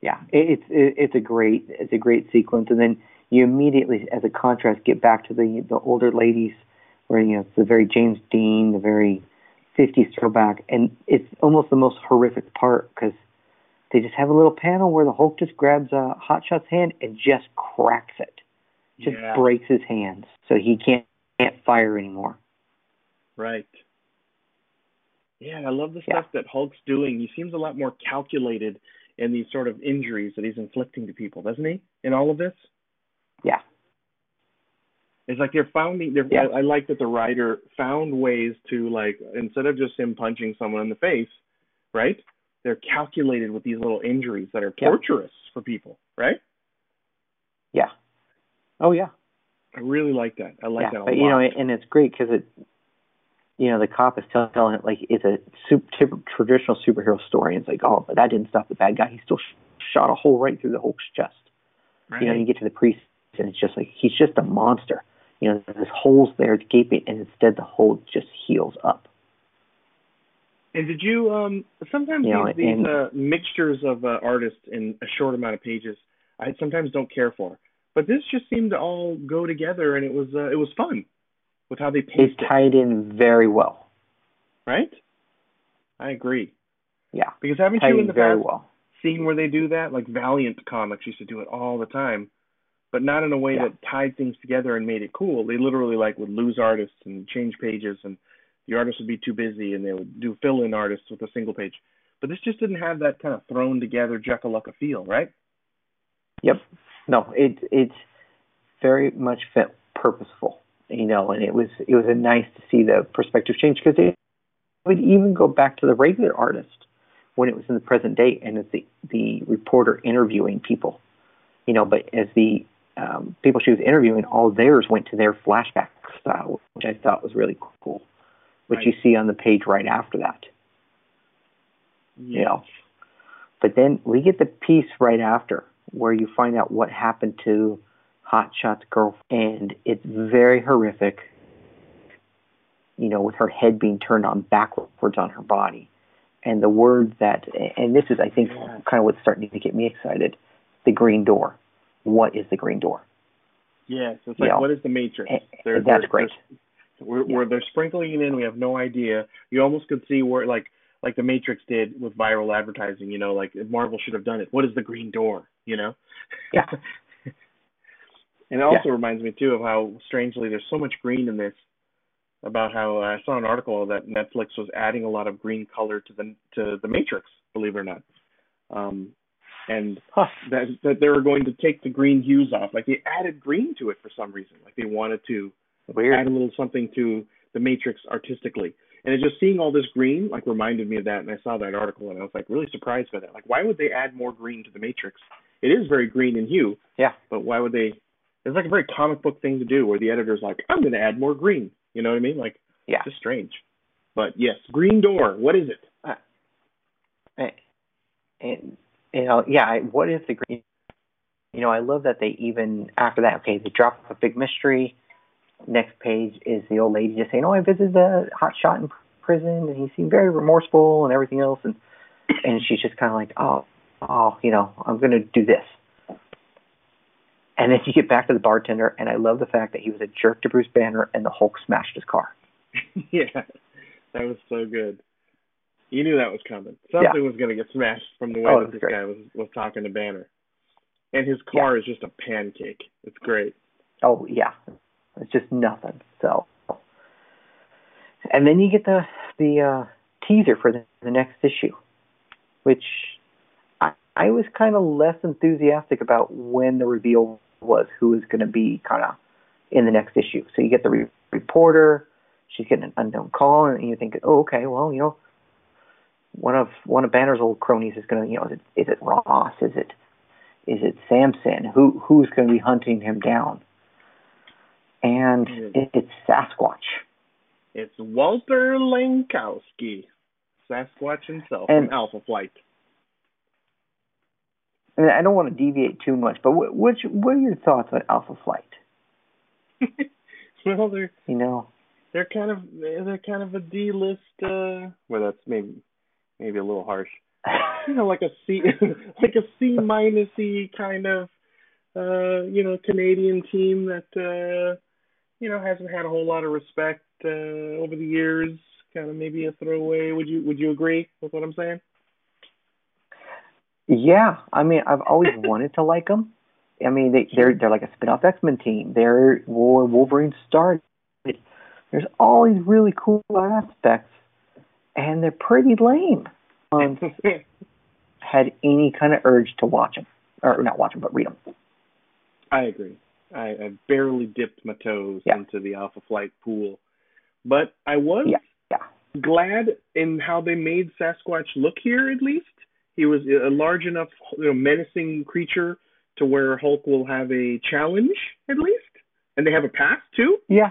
Yeah, it, it's it, it's a great it's a great sequence, and then you immediately, as a contrast, get back to the the older ladies, where you know it's the very James Dean, the very '50s throwback, and it's almost the most horrific part because they just have a little panel where the Hulk just grabs uh, Hotshot's hand and just cracks it, just Yeah. breaks his hands, so he can't can't fire anymore. Right. Yeah, I love the Yeah. stuff that Hulk's doing. He seems a lot more calculated in these sort of injuries that he's inflicting to people, doesn't he? In all of this, Yeah, it's like they're finding. They're, Yeah. I, I like that the writer found ways to like instead of just him punching someone in the face, right? They're calculated with these little injuries that are Yeah. torturous for people, right? yeah, oh yeah. I really like that. I like yeah, that a but lot. you know, and it's great because it, you know, the cop is tell- telling it like it's a super, traditional superhero story. And it's like, oh, but that didn't stop the bad guy. He still sh- shot a hole right through the Hulk's chest. right? You know, you get to the priest, and it's just like he's just a monster. You know, there's holes there gaping, and instead the hole just heals up. And did you um sometimes You know, these, these and- uh, mixtures of uh, artists in a short amount of pages I sometimes don't care for. But this just seemed to all go together and it was uh, it was fun with how they paced it, tied in very well. right? I agree. Yeah, Because haven't tied you in in the very past well. seen where they do that? Like Valiant comics used to do it all the time. But not in a way Yeah. that tied things together and made it cool. They literally like would lose artists and change pages and the artist would be too busy and they would do fill in artists with a single page. But this just didn't have that kind of thrown together Jackalaka feel, right? Yep. No, it it's very much felt purposeful, you know, and it was it was nice to see the perspective change because it would even go back to the regular artist when it was in the present day and it's the the reporter interviewing people, you know, but as the um, people she was interviewing, all theirs went to their flashback style, which I thought was really cool. Which you see on the page right after that. Yeah. You know. But then we get the piece right after where you find out what happened to Hotshot's girlfriend, and it's very horrific. You know, with her head being turned on backwards on her body, and the word that, and this is, I think, Yeah. kind of what's starting to get me excited. The green door. What is the green door? Yes, it's like Yeah. what is the Matrix? That's great. We're, we're they're sprinkling it in. We have no idea. You almost could see where like like the Matrix did with viral advertising. You know, like Marvel should have done it. What is the green door? You know. Yeah. and it also reminds me too of how strangely there's so much green in this. About how I saw an article that Netflix was adding a lot of green color to the to the Matrix. Believe it or not. Um, and Huh. that that they were going to take the green hues off. Like they added green to it for some reason. Like they wanted to Weird. add a little something to the Matrix artistically. And it just seeing all this green like reminded me of that. And I saw that article and I was like really surprised by that. Like why would they add more green to the Matrix? It is very green in hue, Yeah. but why would they? It's like a very comic book thing to do, where the editor's like, I'm going to add more green. You know what I mean? Like Yeah. it's just strange. But yes, green door. What is it? Uh, and, and you know, yeah, I- what is the green? You know, I love that they even after that. Okay, they drop a big mystery. Next page is the old lady just saying, "Oh, I visited the hot shot in prison, and he seemed very remorseful and everything else." And and she's just kind of like, "Oh, oh, you know, I'm going to do this." And then you get back to the bartender, and I love the fact that he was a jerk to Bruce Banner, and the Hulk smashed his car. yeah, that was so good. You knew that was coming. Something was going to get smashed from the way Oh, that this great. guy was was talking to Banner, and his car is just a pancake. It's great. Oh yeah, it's just nothing. So, and then you get the the uh, teaser for the, the next issue, which I I was kind of less enthusiastic about when the reveal was who is going to be kind of in the next issue. So you get the re- reporter, she's getting an unknown call, and you think, oh okay, well you know. One of one of Banner's old cronies is going to, you know, is it, is it Ross? Is it is it Samson? Who who's going to be hunting him down? And Mm. it, it's Sasquatch. It's Walter Langkowski, Sasquatch himself And- from Alpha Flight. And I don't want to deviate too much, but what what, what are your thoughts on Alpha Flight? well, they're You know, they're kind of they're kind of a D list. Uh, well, that's maybe maybe a little harsh. You know, like a C like a C minusy kind of uh, you know Canadian team that uh, you know hasn't had a whole lot of respect uh, over the years. Kind of maybe a throwaway. Would you Would you agree with what I'm saying? yeah. I mean, I've always wanted to like them. I mean, they they're they're like a spin-off X-Men team. They're where Wolverine started. There's all these really cool aspects, and they're pretty lame. Um, had any kind of urge to watch them, or not watch them, but read them. I agree. I, I barely dipped my toes Yeah. into the Alpha Flight pool, but I was Yeah, yeah. glad in how they made Sasquatch look here. At least he was a large enough, you know, menacing creature to where Hulk will have a challenge at least, and they have a path too. Yeah.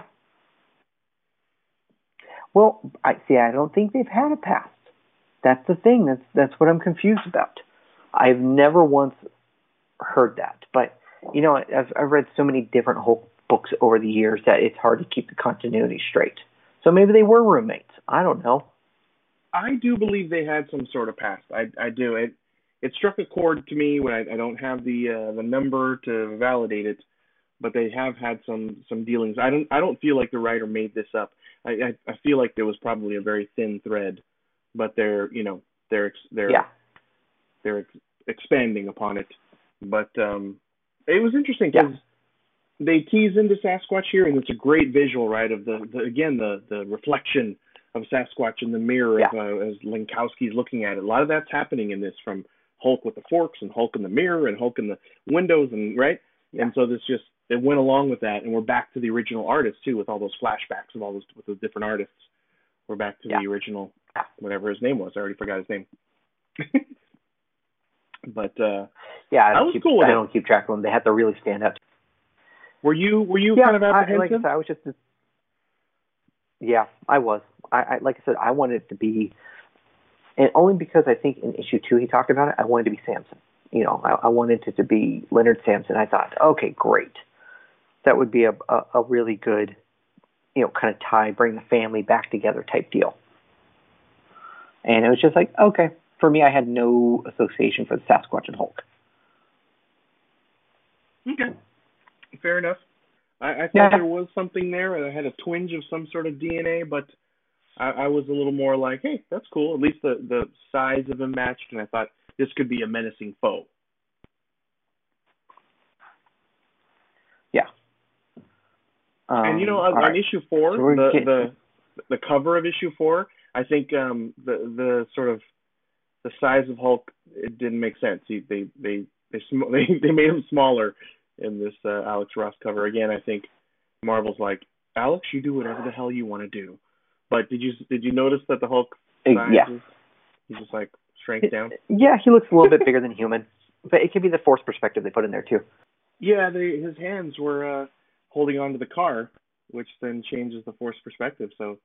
Well, I see. I don't think they've had a past. That's the thing. That's that's what I'm confused about. I've never once heard that. But you know, I've I've read so many different Hulk books over the years that it's hard to keep the continuity straight. So maybe they were roommates. I don't know. I do believe they had some sort of past. I I do. It it struck a chord to me when I, I don't have the uh, the number to validate it, but they have had some some dealings. I don't I don't feel like the writer made this up. I I, I feel like there was probably a very thin thread, but they're you know they're ex- they're Yeah. they're ex- expanding upon it. But um, it was interesting Yeah. because they tease into Sasquatch here, and it's a great visual, right? Of the, the again the the reflection of Sasquatch in the mirror of, uh, as Langkowski's looking at it. A lot of that's happening in this from Hulk with the forks and Hulk in the mirror and Hulk in the windows and right. And so this just it went along with that, and we're back to the original artist too, with all those flashbacks of all those with those different artists. We're back to Yeah. the original, whatever his name was. I already forgot his name. but uh Yeah, I I don't was keep cool I don't keep track of them. They have to really stand out. Were you were you yeah, kind of I, like I apprehensive? said, I was just. Yeah, I was. I, I like I said, I wanted it to be, and only because I think in issue two he talked about it. I wanted it to be Samson. You know, I, I wanted it to be Leonard Samson. I thought, okay, great, that would be a a, a really good, you know, kind of tie, bring the family back together type deal. And it was just like, okay, for me, I had no association for the Sasquatch and Hulk. Okay, fair enough. I, I thought Yeah. there was something there, I had a twinge of some sort of DNA, but I, I was a little more like, hey, that's cool. At least the the size of him matched, and I thought this could be a menacing foe. Yeah. Um, and you know, on, all on issue four, So the getting- the the cover of issue four, I think um, the the sort of the size of Hulk it didn't make sense. He, they they they sm- they they made him smaller in this uh, Alex Ross cover. Again, I think Marvel's like, Alex, you do whatever the hell you want to do. But did you did you notice that the Hulk Uh, size yeah. is he just like shrank down? Yeah, he looks a little bit bigger than human, but it could be the force perspective they put in there too. Yeah, they, his hands were uh, holding onto the car, which then changes the force perspective. So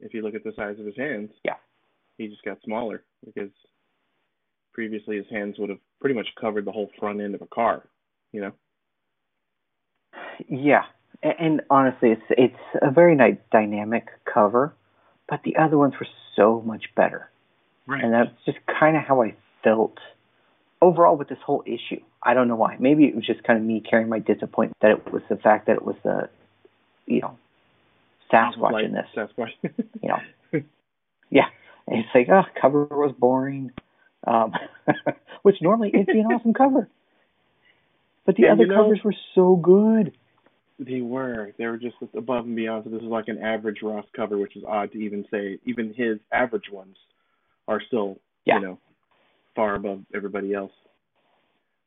if you look at the size of his hands, Yeah. He just got smaller because previously his hands would have pretty much covered the whole front end of a car. You know? Yeah, and, honestly, it's it's a very nice dynamic cover, but the other ones were so much better, Right. and that's just kind of how I felt overall with this whole issue. I don't know why. Maybe it was just kind of me carrying my disappointment that it was the fact that it was the, you know, Sasquatch like in this. Sasquatch. You know, yeah, and it's like, oh, cover was boring, um, which normally it'd be an awesome cover. But the And other you know- covers were so good. they were. They were just above and beyond. So this is like an average Ross cover, which is odd to even say. Even his average ones are still, Yeah. you know, far above everybody else.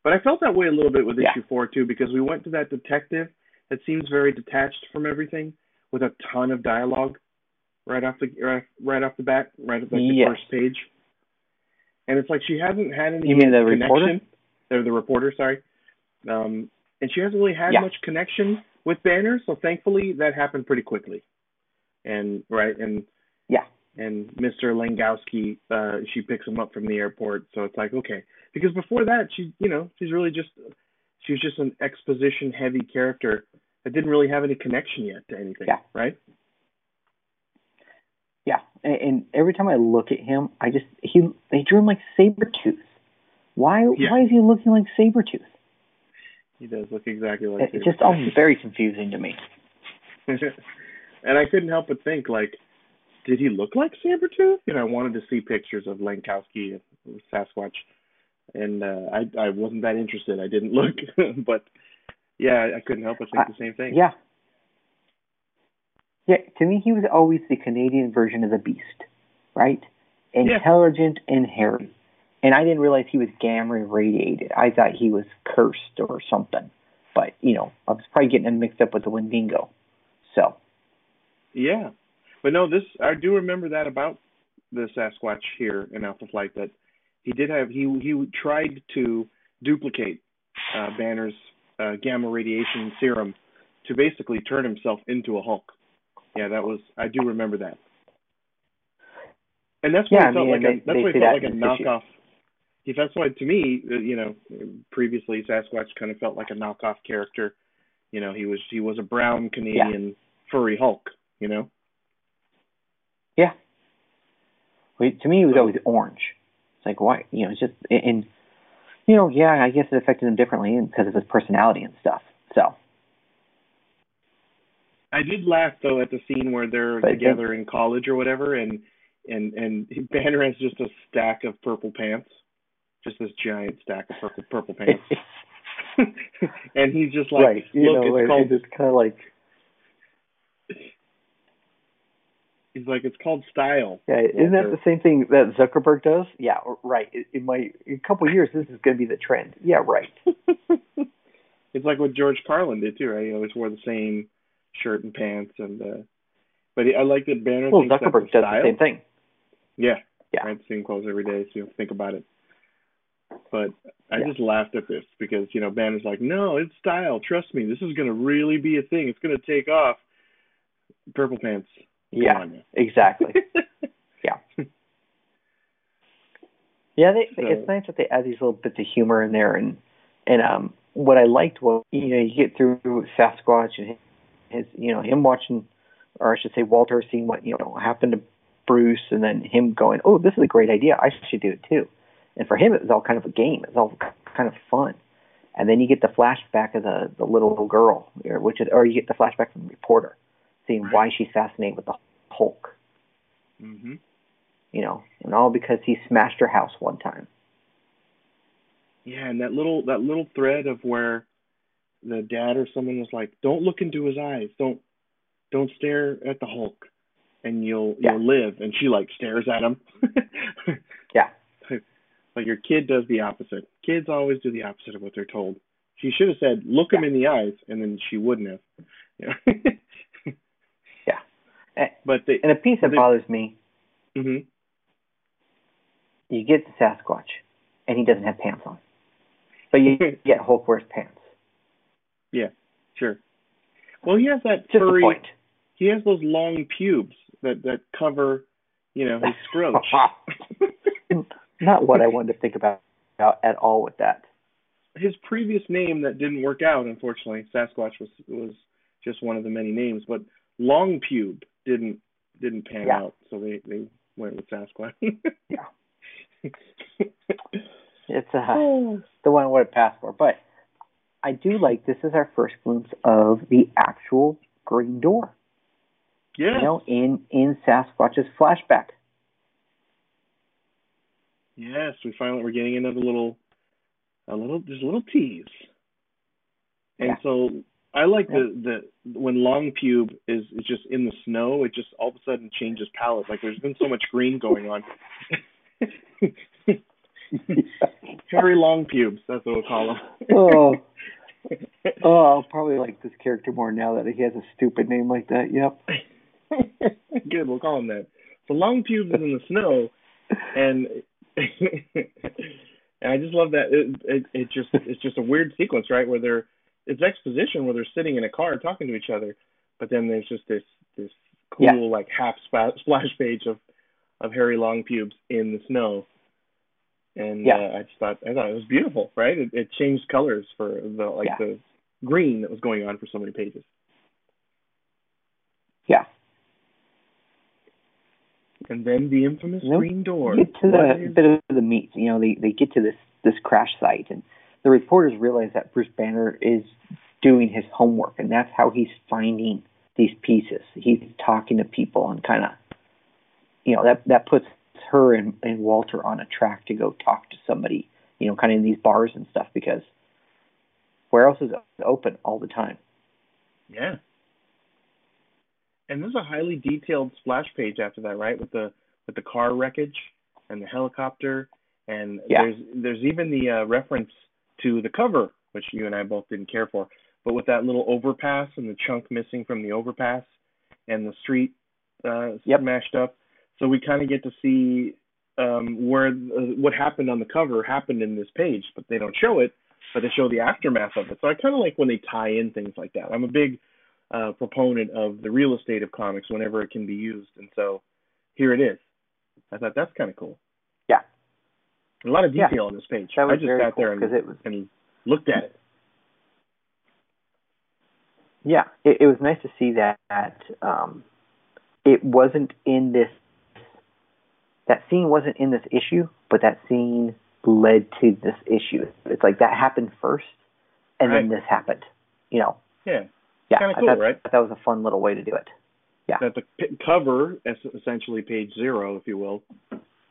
But I felt that way a little bit with Yeah. issue four too, because we went to that detective that seems very detached from everything, with a ton of dialogue right off the right, right off the bat, right off like the Yes. first page. And it's like she hasn't had any You mean the connection. reporter? Or the reporter, sorry. Um, and she hasn't really had Yeah. much connection with Banner, so thankfully that happened pretty quickly. And right, and Yeah. and Mr. Langkowski, uh, she picks him up from the airport, so it's like okay, because before that she, you know, she's really just she was just an exposition heavy character that didn't really have any connection yet to anything, Yeah. right? Yeah, and, and every time I look at him, I just he they drew him like Sabretooth. Why Yeah. why is he looking like Sabretooth? He does look exactly like It, it's just all very confusing to me. and I couldn't help but think, like, did he look like Sabretooth? You know, I wanted to see pictures of Langkowski and Sasquatch, and uh, I I wasn't that interested. I didn't look, but yeah, I couldn't help but think I- the same thing. Yeah. Yeah, to me he was always the Canadian version of the beast, right? Yeah. Intelligent and hairy. And I didn't realize he was gamma radiated. I thought he was cursed or something. But, you know, I was probably getting him mixed up with the Wendigo. So, Yeah, but no, this I do remember that about the Sasquatch here in Alpha Flight that he did have he he tried to duplicate uh, Banner's uh, gamma radiation serum to basically turn himself into a Hulk. Yeah, that was I do remember that. And that's why Yeah, it felt I like mean, a they- that's why it felt that like a issue. knockoff. If that's why to me, uh, you know, previously Sasquatch kind of felt like a knockoff character. You know, he was he was a brown Canadian furry Hulk. You know. yeah. To me, he was always orange. It's like, why? You know, it's just, and, you know, yeah, I guess it affected him differently because of his personality and stuff. So, I did laugh though at the scene where they're But together in college or whatever, and and and Banner has just a stack of purple pants, just this giant stack of purple purple pants, and he's just like, right. You look, know, it's it- called. it's kind of like, He's like, it's called style. yeah, isn't that the same thing that Zuckerberg does? Yeah, right. It, it might, in a couple of years, this is going to be the trend. Yeah, right. it's like what George Carlin did too, right? He always wore the same shirt and pants, and uh but I like that Banner. Well, Zuckerberg does the same thing. Yeah, Yeah. right. Same clothes every day, so you don't think about it. But I Yeah. just laughed at this because you know Banner's like, no, it's style. Trust me, this is gonna really be a thing. It's gonna take off. Purple pants. Come Yeah, exactly. Yeah, they, So- it's nice that they add these little bits of humor in there, and and um, what I liked was you know you get through Sasquatch and his you know him watching, or I should say Walter seeing what you know happened to Bruce, and then him going, oh, this is a great idea, I should do it too, and for him it was all kind of a game, it was all kind of fun, and then you get the flashback of the the little girl, or which is, or you get the flashback from the reporter, seeing why she's fascinated with the Hulk. Hmm you know, and all because he smashed her house one time. Yeah, and that little that little thread of where the dad or someone was like, "Don't look into his eyes. Don't don't stare at the Hulk, and you'll Yeah. you'll live." And she like stares at him. Yeah. But your kid does the opposite. Kids always do the opposite of what they're told. She should have said, "Look him in the eyes," and then she wouldn't have. Yeah. Yeah. And, But they. and a piece that They- bothers me, hmm you get the Sasquatch, and he doesn't have pants on, but you get Hulk wears pants. Yeah, sure. Well, he has that Just furry. point. He has those long pubes that that cover, you know, his scroach. Not what I wanted to think about, at all with that. his previous name that didn't work out, unfortunately, Sasquatch was was just one of the many names, but Long Pube didn't didn't pan Yeah. out, so they they went with Sasquatch. Yeah. It's uh, the one I would have passed for, but I do like this is our first glimpse of the actual green door. yeah. You know, in in Sasquatch's flashback. Yes, we finally we're getting another little a little just a little tease. And Yeah. so I like Yeah. the the when Long Pube is is just in the snow, it just all of a sudden changes palette. Like there's been so much green going on. Hairy long pubes, that's what we'll call them. oh, oh, I'll probably like this character more now that he has a stupid name like that. Yep. Good, we'll call him that. So long pubes is in the snow, and and I just love that. It, it it just it's just a weird sequence, right? Where they're it's exposition where they're sitting in a car talking to each other, but then there's just this this cool Yeah. like half spa- splash page of of hairy long pubes in the snow. And Yeah. uh, I just thought I thought it was beautiful, right? It, it changed colors for the like Yeah. the green that was going on for so many pages. Yeah. And then the infamous Nope. green door. Get to What the is- bit of the meat. You know, they they get to this this crash site, and the reporters realize that Bruce Banner is doing his homework, and that's how he's finding these pieces. He's talking to people and kind of, you know, that that puts her and, and Walter on a track to go talk to somebody. You know, kind of in these bars and stuff because where else is it open all the time? Yeah. And there's a highly detailed splash page after that, right? With the with the car wreckage and the helicopter, and Yeah. there's there's even the uh, reference to the cover, which you and I both didn't care for, but with that little overpass and the chunk missing from the overpass, and the street uh, Yep. smashed up. So we kind of get to see um, where uh, what happened on the cover happened in this page, but they don't show it, but they show the aftermath of it. So I kind of like when they tie in things like that. I'm a big uh, proponent of the real estate of comics whenever it can be used, and so here it is. I thought that's kind of cool. Yeah. A lot of Yeah. detail on this page. I just sat cool there and, it was and looked at it. Yeah, it, it was nice to see that, that um, it wasn't in this. That scene wasn't in this issue, but that scene led to this issue. It's like that happened first, and then this happened. You know, Yeah, yeah, Kinda I cool, thought right? that was a fun little way to do it. Yeah. That the p- cover, essentially page zero, if you will,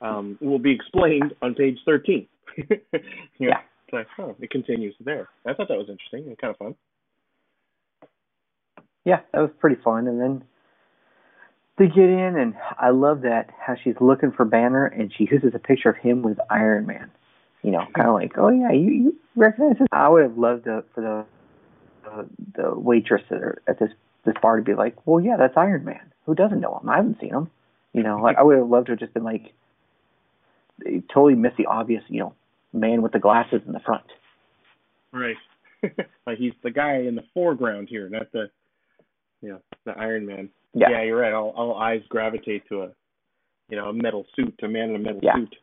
um, will be explained on page 13. You know, Yeah. It's like, oh, it continues there. I thought that was interesting and kind of fun. Yeah, that was pretty fun. And then they get in, and I love that how she's looking for Banner, and she uses a picture of him with Iron Man. You know, kind of like, oh yeah, you, you recognize this? I would have loved to, for the uh, the waitress at, at this this bar to be like, well, yeah, that's Iron Man. Who doesn't know him? I haven't seen him. You know, like I would have loved to have just been like, totally miss the obvious. You know, man with the glasses in the front. Right. like he's the guy in the foreground here, not the, know, the Iron Man. Yeah. you're right. All, all eyes gravitate to a, you know, a metal suit, a man in a metal Yeah. suit.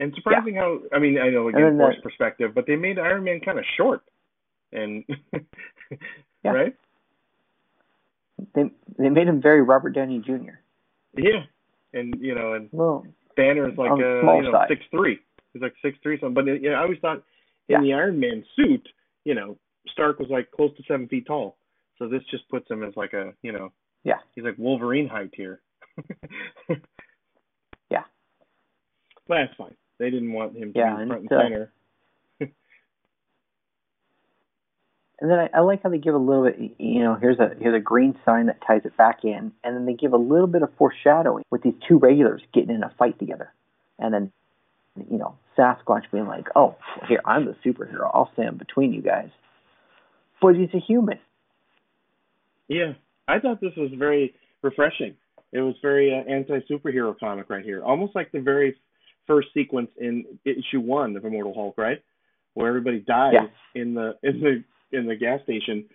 And surprising how, I mean, I know again, then the- perspective, but they made Iron Man kind of short, and Yeah. right, They they made him very Robert Downey Jr. yeah, and you know, and Well, Banner is like uh, small you know side. six three. He's like six three something. But you know, I always thought in Yeah. the Iron Man suit, you know, Stark was like close to seven feet tall. So this just puts him as like a you know, Yeah. he's like Wolverine height here. Yeah. But that's fine. They didn't want him to Yeah, be and front and uh, center. and then I, I like how they give a little bit. You know, here's a here's a green sign that ties it back in, and then they give a little bit of foreshadowing with these two regulars getting in a fight together, and then you know Sasquatch being like, "Oh, here I'm the superhero. I'll stand between you guys," but he's a human. Yeah, I thought this was very refreshing. It was very uh, anti superhero comic right here, almost like the very first sequence in issue one of Immortal Hulk, right, where everybody dies Yeah. in the in the in the gas station.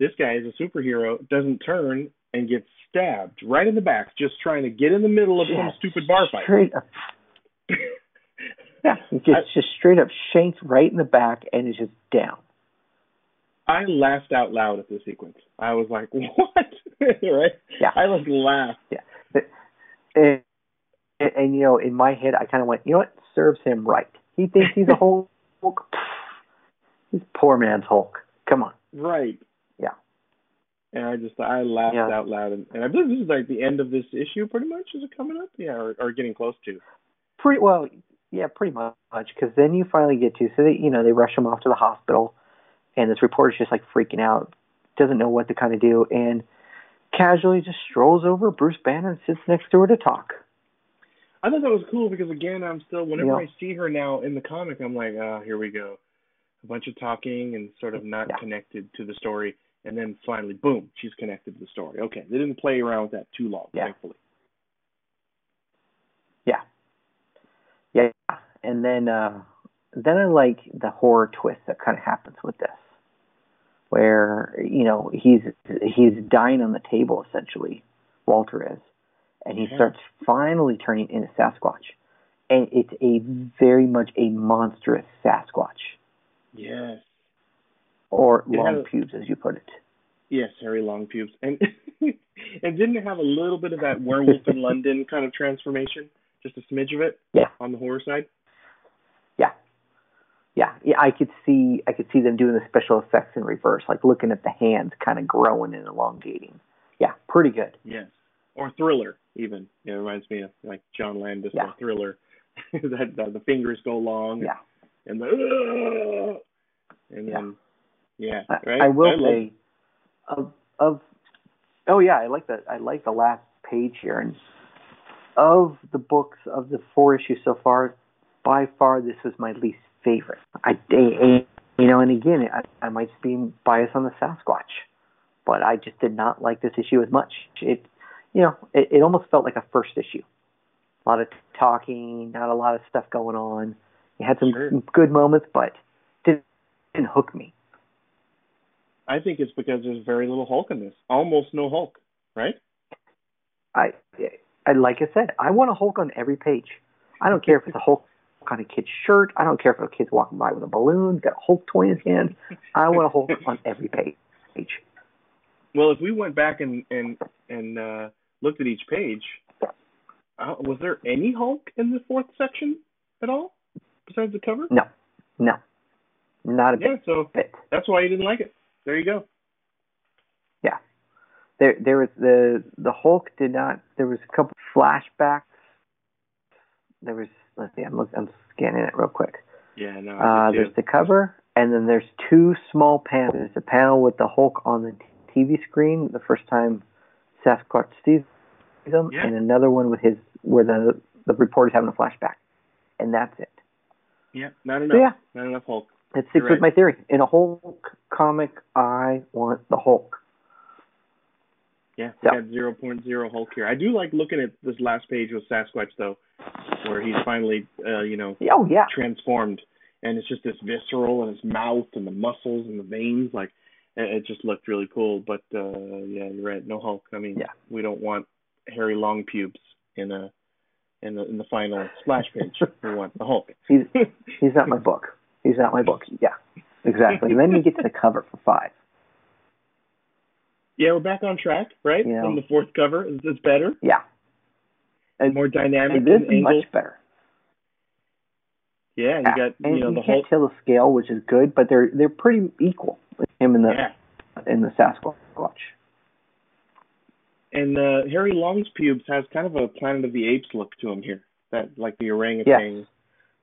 This guy is a superhero, doesn't turn and gets stabbed right in the back, just trying to get in the middle of some stupid bar fight. Straight up, yeah, he just just straight up shanked right in the back and is just down. I laughed out loud at this sequence. I was like, "What?" right? Yeah. I like laughed. And, and, and you know, in my head, I kind of went, you know what, serves him right. He thinks he's a Hulk. He's poor man's Hulk. Come on. Right. Yeah. And I just I laughed Yeah. out loud, and, and I believe this is like the end of this issue, pretty much. Is it coming up? Yeah, or, or getting close to. Pretty well, yeah, pretty much. Because then you finally get to, so they, you know, they rush him off to the hospital, and this reporter's just like freaking out, doesn't know what to kind of do, and casually just strolls over Bruce Banner and sits next to her to talk. I thought that was cool because again, I'm still whenever Yeah. I see her now in the comic, I'm like, ah, here we go, a bunch of talking and sort of not Yeah. connected to the story, and then finally, boom, she's connected to the story. Okay, they didn't play around with that too long, Yeah. thankfully. Yeah. Yeah. And then uh then I like the horror twist that kind of happens with this. Where, you know, he's he's dying on the table essentially, Walter is. And he Yeah. starts finally turning into Sasquatch. And it's a very much a monstrous Sasquatch. Yes, Or It long had a- pubes as you put it. yes, hairy long pubes, and and didn't it have a little bit of that werewolf in London kind of transformation, just a smidge of it Yeah. on the horror side. Yeah. Yeah, yeah, I could see I could see them doing the special effects in reverse, like looking at the hands kind of growing and elongating. Yeah, pretty good. Yes. Or Thriller, even. It reminds me of like John Landis Yeah. or Thriller. that the, the fingers go long. Yeah. And the uh, and Yeah. then yeah, I, right. I will love- say, of of oh yeah, I like the I like the last page here, and of the books of the four issues so far, by far this was my least favorite. I, I you know, and again, I, I might be biased on the Sasquatch, but I just did not like this issue as much. It you know, it, it almost felt like a first issue. A lot of talking, not a lot of stuff going on. It had some Sure. good moments, but didn't, didn't hook me. I think it's because there's very little Hulk in this. Almost no Hulk, right? I, I like I said, I want a Hulk on every page. I don't care if it's a Hulk on a kid's shirt. I don't care if a kid's walking by with a balloon, got a Hulk toy in his hand. I want a Hulk on every page. Well, if we went back and and and uh, looked at each page, uh, was there any Hulk in the fourth section at all besides the cover? No, no, not a Yeah, so bit. that's why you didn't like it. There you go. Yeah, there, there was the the Hulk did not. There was a couple flashbacks. There was. Let's see. I'm look, I'm scanning it real quick. Yeah, no. Uh, there's the cover, and then there's two small panels. There's a panel with the Hulk on the TV screen the first time Sasquatch sees him, Yeah. and another one with his where the the reporter's having a flashback, and that's it. yeah, not enough. So yeah, Not enough Hulk. it sticks You're with my theory. In a Hulk comic, I want the Hulk. Yeah, we So- got 0.0 Hulk here. I do like looking at this last page with Sasquatch though, where he's finally, uh, you know, Oh yeah, transformed, and it's just this visceral and his mouth and the muscles and the veins. Like it, it just looked really cool. But uh, yeah, you're right. No Hulk. I mean, Yeah. we don't want hairy long pubes in a in the in the final splash page. we want the Hulk. he's he's not my book. He's not my book. Yeah, exactly. And then you get to the cover for five. Yeah, we're back on track, right? Yeah. From the fourth cover, it's, it's better, Yeah, and, more dynamic. and this is angle. much better. Yeah, you Yeah. got and you know the can't Hulk. tell the scale, which is good, but they're they're pretty equal. Him and the Yeah. and the Sasquatch. And uh, Harry Long's pubes has kind of a Planet of the Apes look to him here. That like the orangutan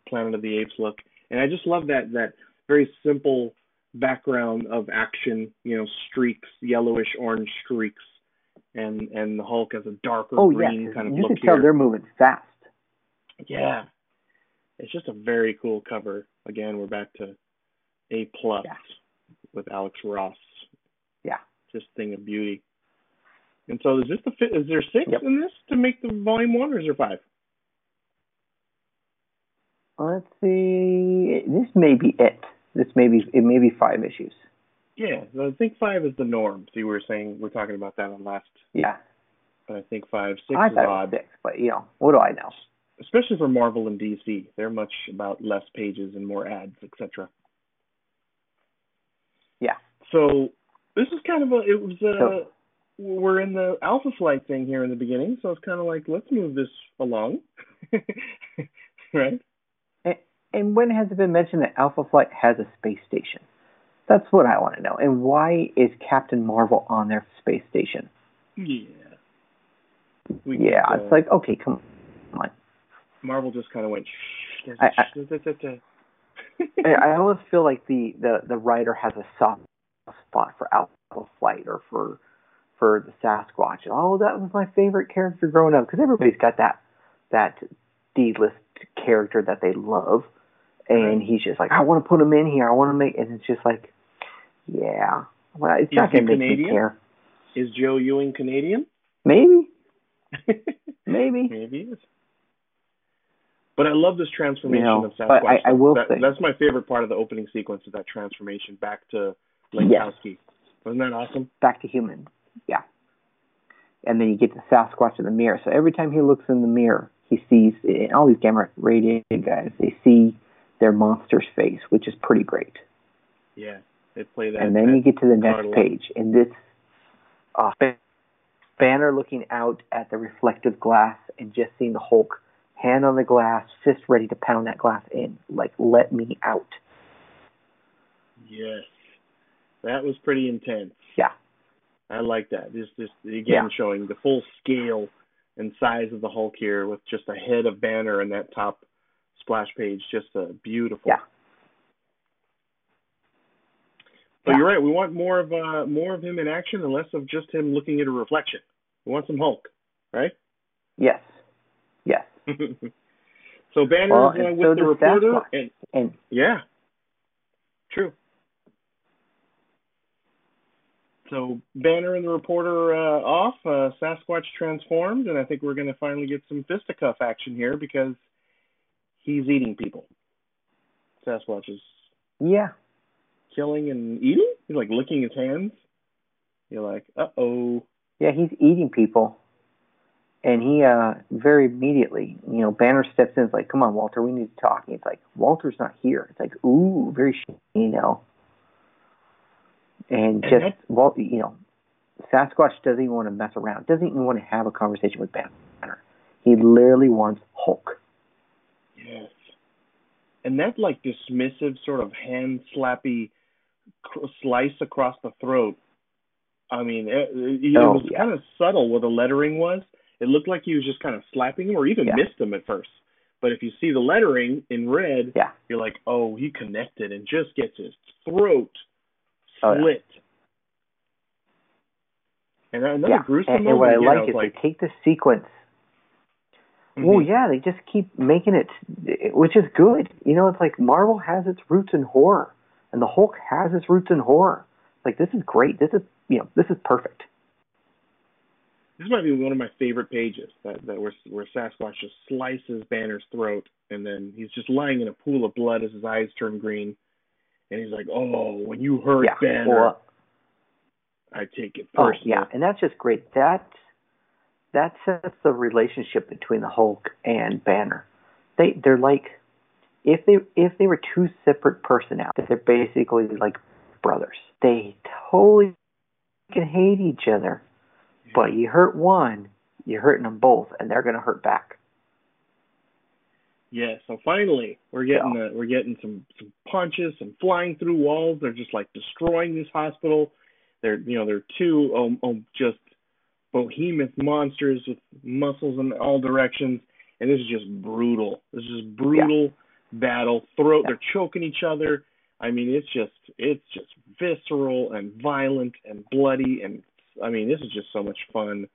Planet of the Apes look. And I just love that that very simple background of action, you know, streaks, yellowish orange streaks, and and the Hulk has a darker Oh yeah, green kind of you look can tell here. they're moving fast. Yeah. It's just a very cool cover. Again, we're back to A plus Yeah. with Alex Ross. Yeah. Just thing of beauty. And so is this the fit is there six Yep. in this to make the volume one or is there five? Let's see. This may be it. This may be it. May be five issues. Yeah, I think five is the norm. See, we were saying we're talking about that on last, Yeah, but I think five, six I is thought it was odd, six, but you know what do I know? especially for Marvel and DC. They're much about less pages and more ads, etc. Yeah. So this is kind of a. It was a. So- we're in the Alpha Flight thing here in the beginning, so it's kind of like let's move this along, right? And when has it been mentioned that Alpha Flight has a space station? That's what I want to know. And why is Captain Marvel on their space station? Yeah. We yeah, get, uh, it's like okay, come on. Marvel just kind of went. Shh, I-. I I almost feel like the, the, the writer has a soft spot for Alpha Flight or for for the Sasquatch. Oh, that was my favorite character growing up because everybody's got that that D list character that they love, and he's just like, I want to put him in here. I want to make, and it's just like, yeah, well, it's Is not going to make me Canadian? care. Is Joe Ewing Canadian? Maybe, maybe. Maybe he is. But I love this transformation You know, of Sasquatch. but I- I will That- say- that's my favorite part of the opening sequence of that transformation back to Yes. Langkowski. Wasn't that awesome? back to human. Yeah. And then you get the Sasquatch in the mirror. So every time he looks in the mirror, he sees all these gamma radiated guys. They see their monster's face, which is pretty great. Yeah, they play that. and then you get to the next page, and this uh, Banner looking out at the reflective glass and just seeing the Hulk hand on the glass, fist ready to pound that glass in. Like, let me out. Yes, that was pretty intense. Yeah. I like that. Just, just again Yeah. showing the full scale and size of the Hulk here with just a head of Banner in that top splash page. Just a beautiful. Yeah. But Yeah. you're right. We want more of uh, more of him in action and less of just him looking at a reflection. We want some Hulk, right? Yes. Yes. so Banner Well, uh, with so the reporter, and And yeah, true. So Banner and the reporter uh, off. Uh, Sasquatch transformed, and I think we're going to finally get some fisticuff action here because he's eating people. Sasquatch is yeah. killing and eating. He's like licking his hands. You're like, uh oh. Yeah, he's eating people. And he uh very immediately, you know, Banner steps in. It's like, "Come on, Walter, we need to talk." And it's like, "Walter's not here." It's like, "Ooh, very sh- you know." And And just Walt, you know, Sasquatch doesn't even want to mess around. Doesn't even want to have a conversation with Banner. He literally wants Hulk. Yes. And that like dismissive sort of hand slappy cr- slice across the throat. I mean, eh, eh, it, it, Oh, was yeah. kind of subtle where the lettering was. It looked like he was just kind of slapping him, or even Yeah. missed him at first. But if you see the lettering in red, Yeah. you're like, oh, he connected and just gets his throat Oh, yeah. slit. And another yeah. gruesome and, and what I moment, you know, like is like, they take the sequence mhm. Well, yeah, they just keep making it, which is good. You know, it's like Marvel has its roots in horror, and the Hulk has its roots in horror. Like this is great. This is you know this is perfect. this might be one of my favorite pages that that where where Sasquatch just slices Banner's throat, and then he's just lying in a pool of blood as his eyes turn green, and he's like, "Oh, when you hurt yeah. Banner, Well, I take it oh, personally." yeah, and that's just great. That that sets the relationship between the Hulk and Banner. They they're like if they if they were two separate personalities, they're basically like brothers. They totally can hate each other, but you hurt one, you're hurting them both, and they're gonna hurt back. Yeah, so finally we're getting uh, we're getting some some punches, some flying through walls. They're just like destroying this hospital. They're you know they're two um, um just behemoth monsters with muscles in all directions, and this is just brutal. This is just brutal battle. Throat, they're choking each other. I mean, it's just it's just visceral and violent and bloody, and I mean, this is just so much fun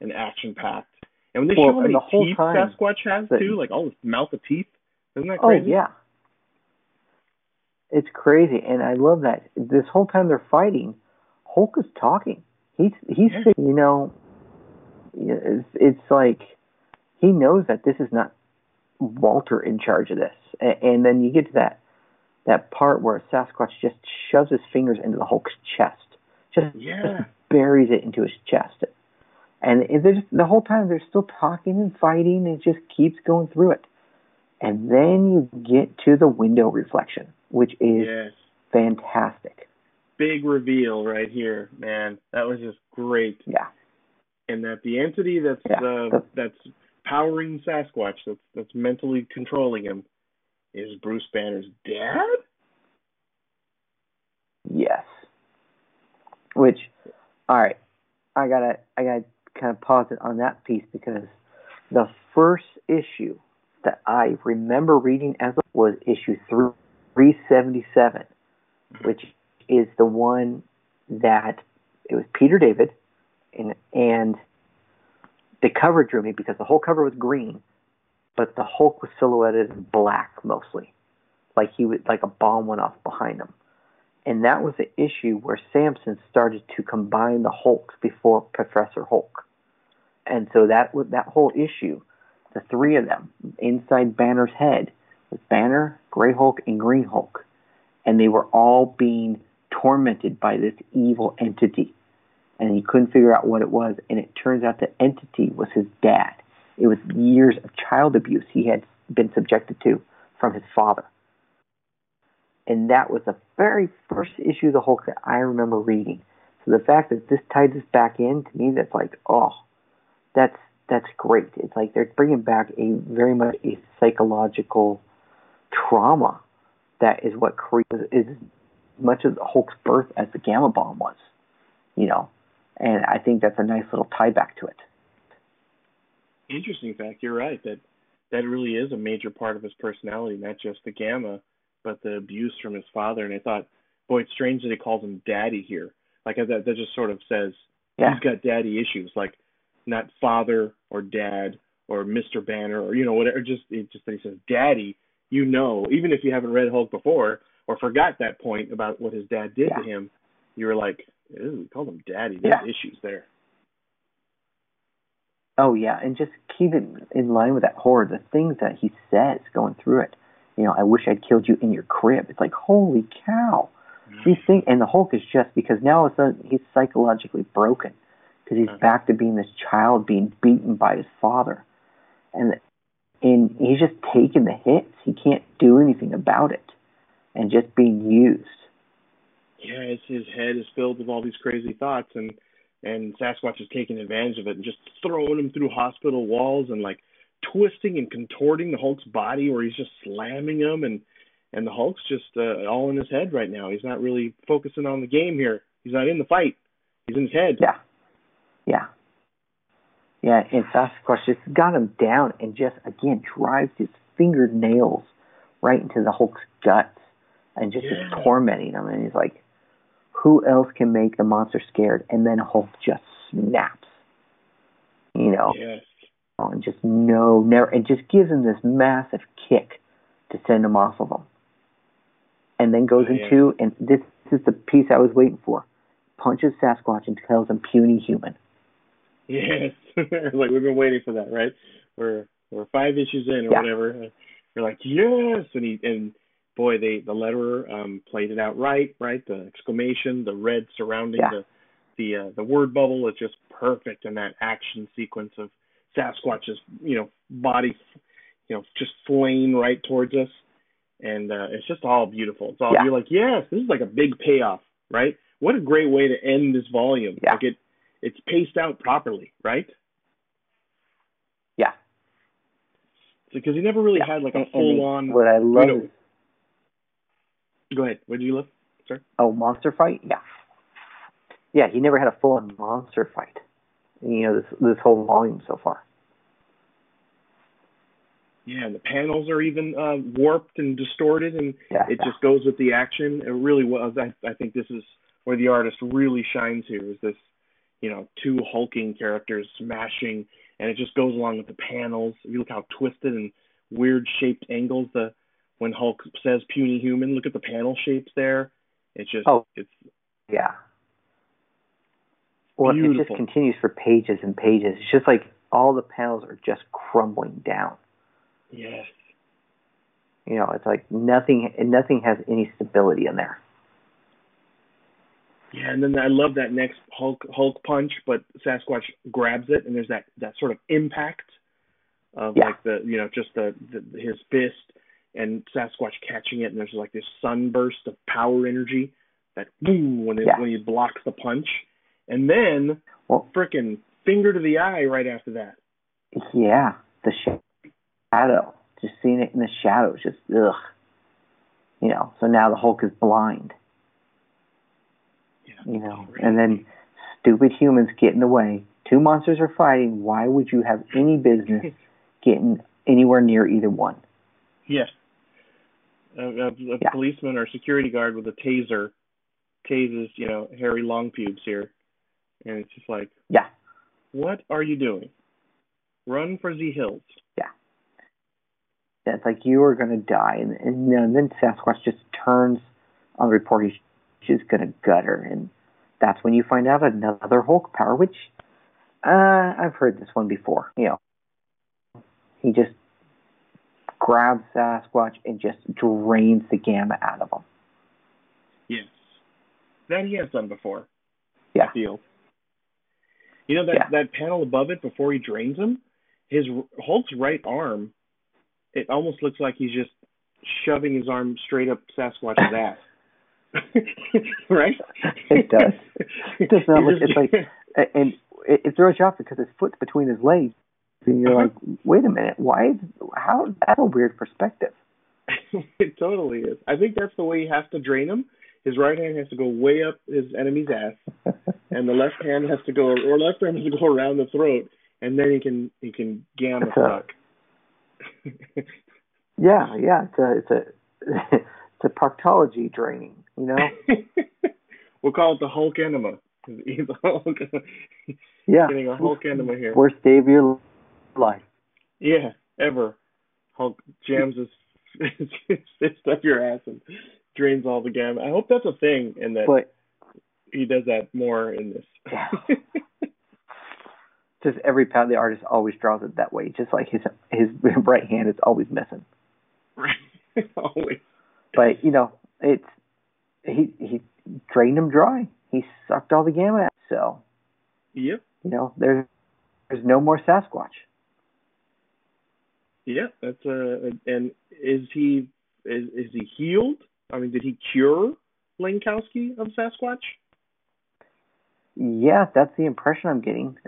and action packed. And when they Well, show how many the whole teeth Sasquatch has that- too, like all this mouth of teeth, isn't that Oh yeah. It's crazy, and I love that. This whole time they're fighting, Hulk is talking. He's he's Yeah. you know, it's, it's like he knows that this is not Walter in charge of this, and, and then you get to that that part where Sasquatch just shoves his fingers into the Hulk's chest, just Yeah. buries it into his chest, and just, the whole time they're still talking and fighting, and it just keeps going through it. And then you get to the window reflection, which is Yes. fantastic. Big reveal right here, man. That was just great. Yeah. And that the entity that's Yeah. uh, that's powering Sasquatch, that's that's mentally controlling him, is Bruce Banner's dad. Yes. Which, all right, I gotta I gotta kind of pause it on that piece because the first issue that I remember reading as was issue three seventy seven, which is the one that it was Peter David, and and the cover drew me because the whole cover was green, but the Hulk was silhouetted in black mostly, like he would like a bomb went off behind him. And that was the issue where Samson started to combine the Hulks before Professor Hulk. And so that was that whole issue, the three of them inside Banner's head was Banner, Gray Hulk, and Green Hulk, and they were all being tormented by this evil entity, and he couldn't figure out what it was. And it turns out the entity was his dad. It was years of child abuse he had been subjected to from his father and that was the very first issue of the Hulk that I remember reading. So the fact that this tied this back in to me, that's like, oh, that's that's great. It's like they're bringing back a very much a psychological trauma that is what creates is much of the Hulk's birth as the Gamma Bomb was, you know. And I think that's a nice little tie back to it. Interesting fact. You're right that that really is a major part of his personality, not just the gamma, but the abuse from his father. And I thought, boy, it's strange that he calls him daddy here. Like that, that just sort of says Yeah. he's got daddy issues, like not father or dad or Mr. Banner or you know whatever. Just it just that he says daddy. You know, even if you haven't read Hulk before or forgot that point about what his dad did to him, you were like, ooh, he called him daddy. There's Yeah. issues there. Oh yeah, and just keep it in line with that horror. The things that he says going through it. You know, I wish I'd killed you in your crib. It's like holy cow. These things, and the Hulk is just because now all of a sudden he's psychologically broken because he's Mhm. back to being this child being beaten by his father, and and he's just taking the hits. He can't do anything about it, and just being used. Yeah, his, his head is filled with all these crazy thoughts, and and Sasquatch is taking advantage of it and just throwing him through hospital walls and like twisting and contorting the Hulk's body, where he's just slamming him, and and the Hulk's just uh, all in his head right now. He's not really focusing on the game here. He's not in the fight. He's in his head. Yeah, yeah, yeah. And Sasquatch just got him down and just again drives his fingernails right into the Hulk's guts and just is tormenting him. And he's like, "Who else can make the monster scared?" And then Hulk just snaps, you know, Yes. and just no, never, and just gives him this massive kick to send him off of him. And then goes Yeah. into, and this is the piece I was waiting for. Punches Sasquatch and tells him puny human. Yes, like we've been waiting for that, right? We're we're five issues in or Yeah. whatever. We're like yes, and he and boy, they the letterer um played it out right, right? The exclamation, the red surrounding Yeah. the the uh, the word bubble is just perfect in that action sequence of Sasquatch's you know body, you know, just flaying right towards us, and uh, it's just all beautiful. It's all Yeah. you're like yes, this is like a big payoff, right? What a great way to end this volume. Yeah. Like it it's paced out properly, right? Yeah. Because he never really Yeah. had like a full on. What I love know- is Go ahead. What did you love? oh monster fight. Yeah. Yeah, he never had a full on monster fight. You know this this whole volume so far. Yeah, and the panels are even uh, warped and distorted, and Yeah. it yeah. just goes with the action. It really was. I, I think this is where the artist really shines here. Is this, you know, two hulking characters smashing, and it just goes along with the panels. You look how twisted and weird shaped angles the when Hulk says puny human. Look at the panel shapes there. It's just Oh. it's Yeah. Well, it just continues for pages and pages. It's just like all the panels are just crumbling down. yes. You know, it's like nothing nothing has any stability in there. Yeah, and then I love that next Hulk Hulk punch, but Sasquatch grabs it, and there's that that sort of impact of Yeah. like the you know just the, the his fist and Sasquatch catching it, and there's like this sunburst of power energy that boom when it, Yeah. when he blocks the punch, and then Well- frickin' finger to the eye right after that. Yeah, the shadow. Just seeing it in the shadows, just ugh. You know, so now the Hulk is blind. Yeah, You know, and then stupid humans get in the way. Two monsters are fighting. Why would you have any business getting anywhere near either one? yeah, a, a, a Yeah. policeman or security guard with a taser tases you know hairy long pubes here, and it's just like. Yeah, What are you doing? Run for the hills. Yeah, it's like you are going to die, and, and, and then Sasquatch just turns on the report. He's just going to gut her, and that's when you find out another Hulk power, which uh, I've heard this one before. You know, he just grabs Sasquatch and just drains the gamma out of him. Yes. That he has done before. Yeah. I feel. You know that Yeah. that panel above it before he drains him, his Hulk's right arm, it almost looks like he's just shoving his arm straight up Sasquatch's ass. right? It does. It does not look. It's like, and it, it throws you off because his foot's between his legs, and you're like, wait a minute, why? Is, how? That's a weird perspective. it totally is. I think that's the way you have to drain him. His right hand has to go way up his enemy's ass, and the left hand has to go, or left arm has to go around the throat, and then he can he can That's a- suck. Yeah, yeah, it's a it's a it's a proctology draining, you know. we'll call it the Hulk enema. He's a Hulk, Yeah, getting a Hulk enema here. worst day of your life. Yeah, ever. Hulk jams his his fist up your ass and drains all the gamma. I hope that's a thing, and that But he does that more in this. Yeah. just every pound the artist always draws it that way. Just like his his right hand is always missing. right. Always. But you know, it's he he drained him dry. He sucked all the gamma out. So Yep. you know, there's there's no more Sasquatch. Yeah, that's uh and is he is is he healed? I mean, did he cure Langkowski of Sasquatch? Yeah, that's the impression I'm getting.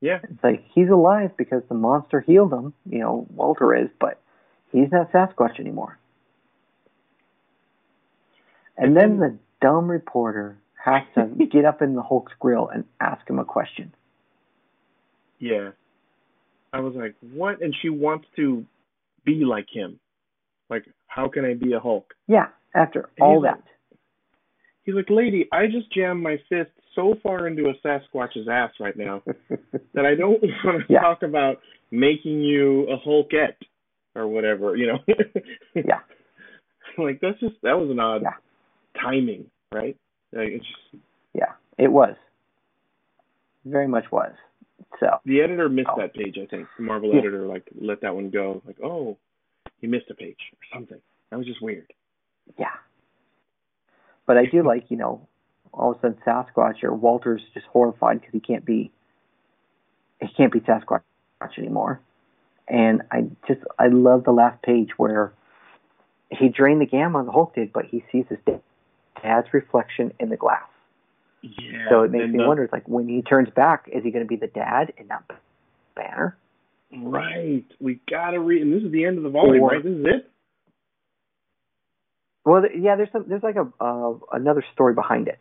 Yeah. It's like he's alive because the monster healed him. You know, Walter is, but he's not Sasquatch anymore. And then the dumb reporter has to get up in the Hulk's grill and ask him a question. Yeah. I was like, what? And she wants to be like him. Like, how can I be a Hulk? Yeah, after And all he's like- that. He's like, lady, I just jammed my fist so far into a Sasquatch's ass right now that I don't want to Yeah. talk about making you a Hulkette or whatever, you know? Yeah. Like, that's just, that was an odd Yeah. timing, right? Like, it's just, Yeah, it was. Very much was. So The editor missed Oh. that page, I think. The Marvel Yeah. editor like let that one go. Like, oh, he missed a page or something. That was just weird. yeah. But I do like, you know, all of a sudden Sasquatch or Walter's just horrified because he can't be he can't be Sasquatch anymore. And I just I love the last page where he drained the gamma the Hulk did, but he sees his dad's reflection in the glass. Yeah. So it makes me the- wonder, it's like when he turns back, is he going to be the dad and not Banner? Right. We gotta read, and this is the end of the volume, Or- right? This is it. Well, yeah, there's some, there's like a uh, another story behind it,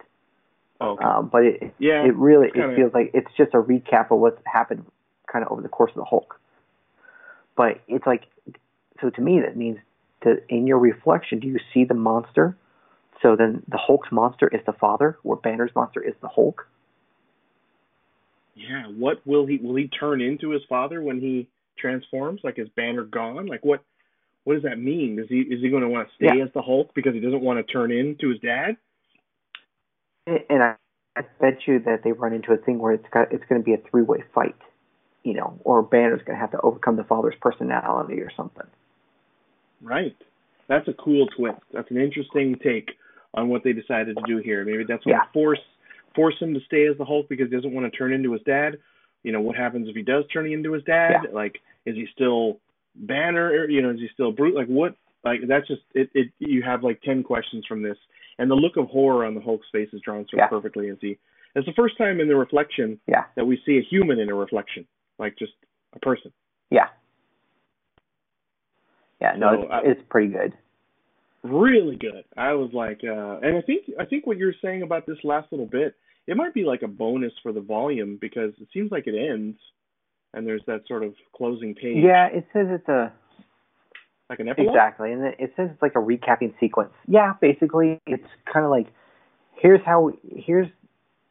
Oh, okay. um, but it yeah. it really kinda- it feels like it's just a recap of what's happened kind of over the course of the Hulk. But it's like, so to me that means that in your reflection, do you see the monster? So then the Hulk's monster is the father, where Banner's monster is the Hulk. Yeah. What will he? Will he turn into his father when he transforms? Like, is Banner gone? Like, what? What does that mean? Is he is he going to want to stay Yeah. as the Hulk because he doesn't want to turn into his dad? And I, I bet you that they run into a thing where it's got it's going to be a three way fight, you know, or Banner's going to have to overcome the father's personality or something. Right. That's a cool twist. That's an interesting take on what they decided to do here. Maybe that's going Yeah. to force force him to stay as the Hulk because he doesn't want to turn into his dad. You know, what happens if he does turn into his dad? Yeah. Like, is he still Banner? Or, you know, is he still Brute? Like, what? Like, that's just it. It you have like ten questions from this, and the look of horror on the Hulk's face is drawn so Yeah. perfectly as he. It's the first time in the reflection Yeah, that we see a human in a reflection, like just a person. yeah, yeah. No, So, it's, I- it's pretty good. Really good. I was like, uh, and I think I think what you're saying about this last little bit, it might be like a bonus for the volume because it seems like it ends, and there's that sort of closing page, Yeah, it says it's a like an epilogue. exactly, and it it says it's like a recapping sequence. Yeah, basically, it's kind of like here's how here's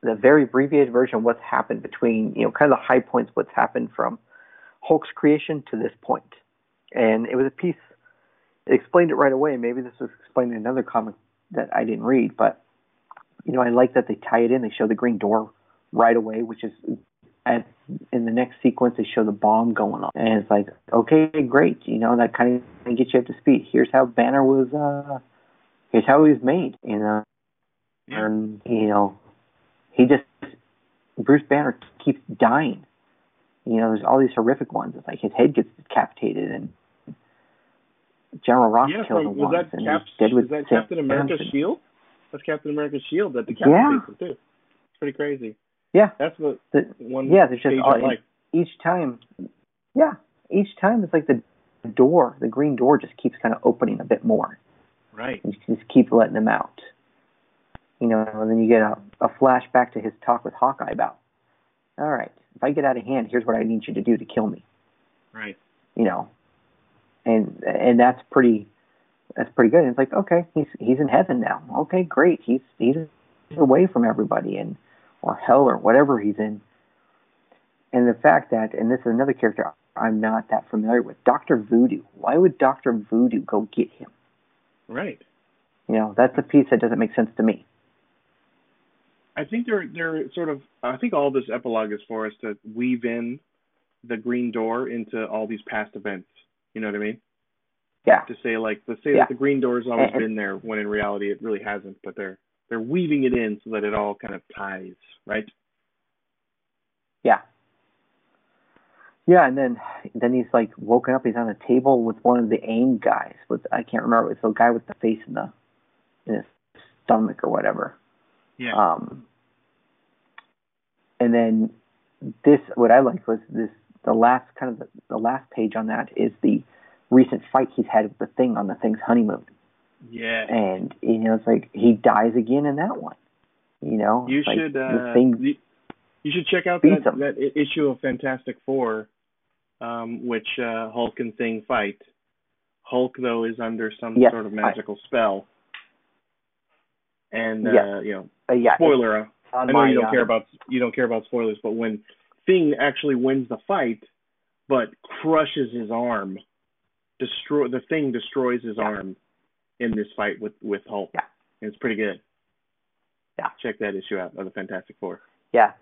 the very abbreviated version of what's happened between you know kind of the high points, what's happened from Hulk's creation to this point, and it was a piece. Explained it right away. Maybe this was explained in another comic that I didn't read, but you know I like that they tie it in. They show the green door right away, which is at in the next sequence they show the bomb going off, and it's like, okay, great, you know that kind of gets you up to speed. Here's how Banner was. uh Here's how he was made, you know, Yeah. and you know, he just Bruce Banner keeps dying. You know, there's all these horrific ones. It's like his head gets decapitated, and General Ross Yeah, kills from, him was that and Cap, he's dead with is that Captain America's shield? That's Captain America's shield that decapitates Yeah. him too. It's pretty crazy. Yeah, That's what the, one yeah. There's just all, like. each time, yeah, each time it's like the door, the green door, just keeps kind of opening a bit more. Right. and just keep letting them out. You know, and then you get a, a flashback to his talk with Hawkeye about, all right, if I get out of hand, here's what I need you to do to kill me. Right. You know, and and that's pretty, that's pretty good. And it's like, okay, he's he's in heaven now. Okay, great. He's he's away from everybody and or hell or whatever he's in. And the fact that, and this is another character I'm not that familiar with, Doctor Voodoo. Why would Doctor Voodoo go get him? Right. You know, that's a piece that doesn't make sense to me. I think they're they're sort of I think all this epilogue is for us to weave in the green door into all these past events. You know what I mean? Yeah. To say like let's say Yeah. that the green door's always And- been there when in reality it really hasn't, but they're they're weaving it in so that it all kind of ties, right? Yeah. Yeah, and then then he's like woken up. He's on a table with one of the AIM guys. With I can't remember. It's the guy with the face in the in his stomach or whatever. Yeah. Um, and then this, what I liked was this. The last kind of the, the last page on that is the recent fight he's had with the thing on the thing's honeymoon, yeah. and you know it's like he dies again in that one. You know, You like should uh, thing you, you should check out that, that issue of Fantastic Four, um, which uh, Hulk and Thing fight. Hulk though is under some Yes, sort of I- magical spell, and uh, you know, uh, yeah, spoiler. uh, I know my, you don't uh, care about you don't care about spoilers, but when Thing actually wins the fight, but crushes his arm, destroy the Thing destroys his Yeah. arm in this fight with with Hulk. Yeah. And it's pretty good. Yeah. Check that issue out of the Fantastic Four. Yeah.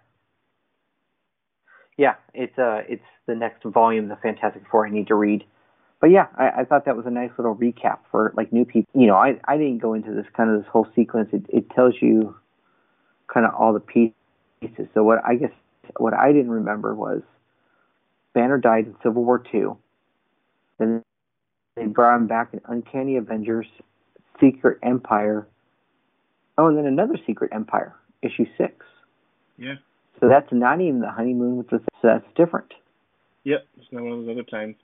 yeah, it's uh, it's the next volume, the Fantastic Four. I need to read. But yeah, I, I thought that was a nice little recap for like new people. You know, I I didn't go into this kind of this whole sequence. It it tells you kind of all the pieces. So what I guess what I didn't remember was Banner died in Civil War Two. Then they brought him back in Uncanny Avengers, Secret Empire. Oh, and then another Secret Empire, issue six. Yeah. So that's not even the honeymoon with the. So that's different. Yep, it's not one of those other times.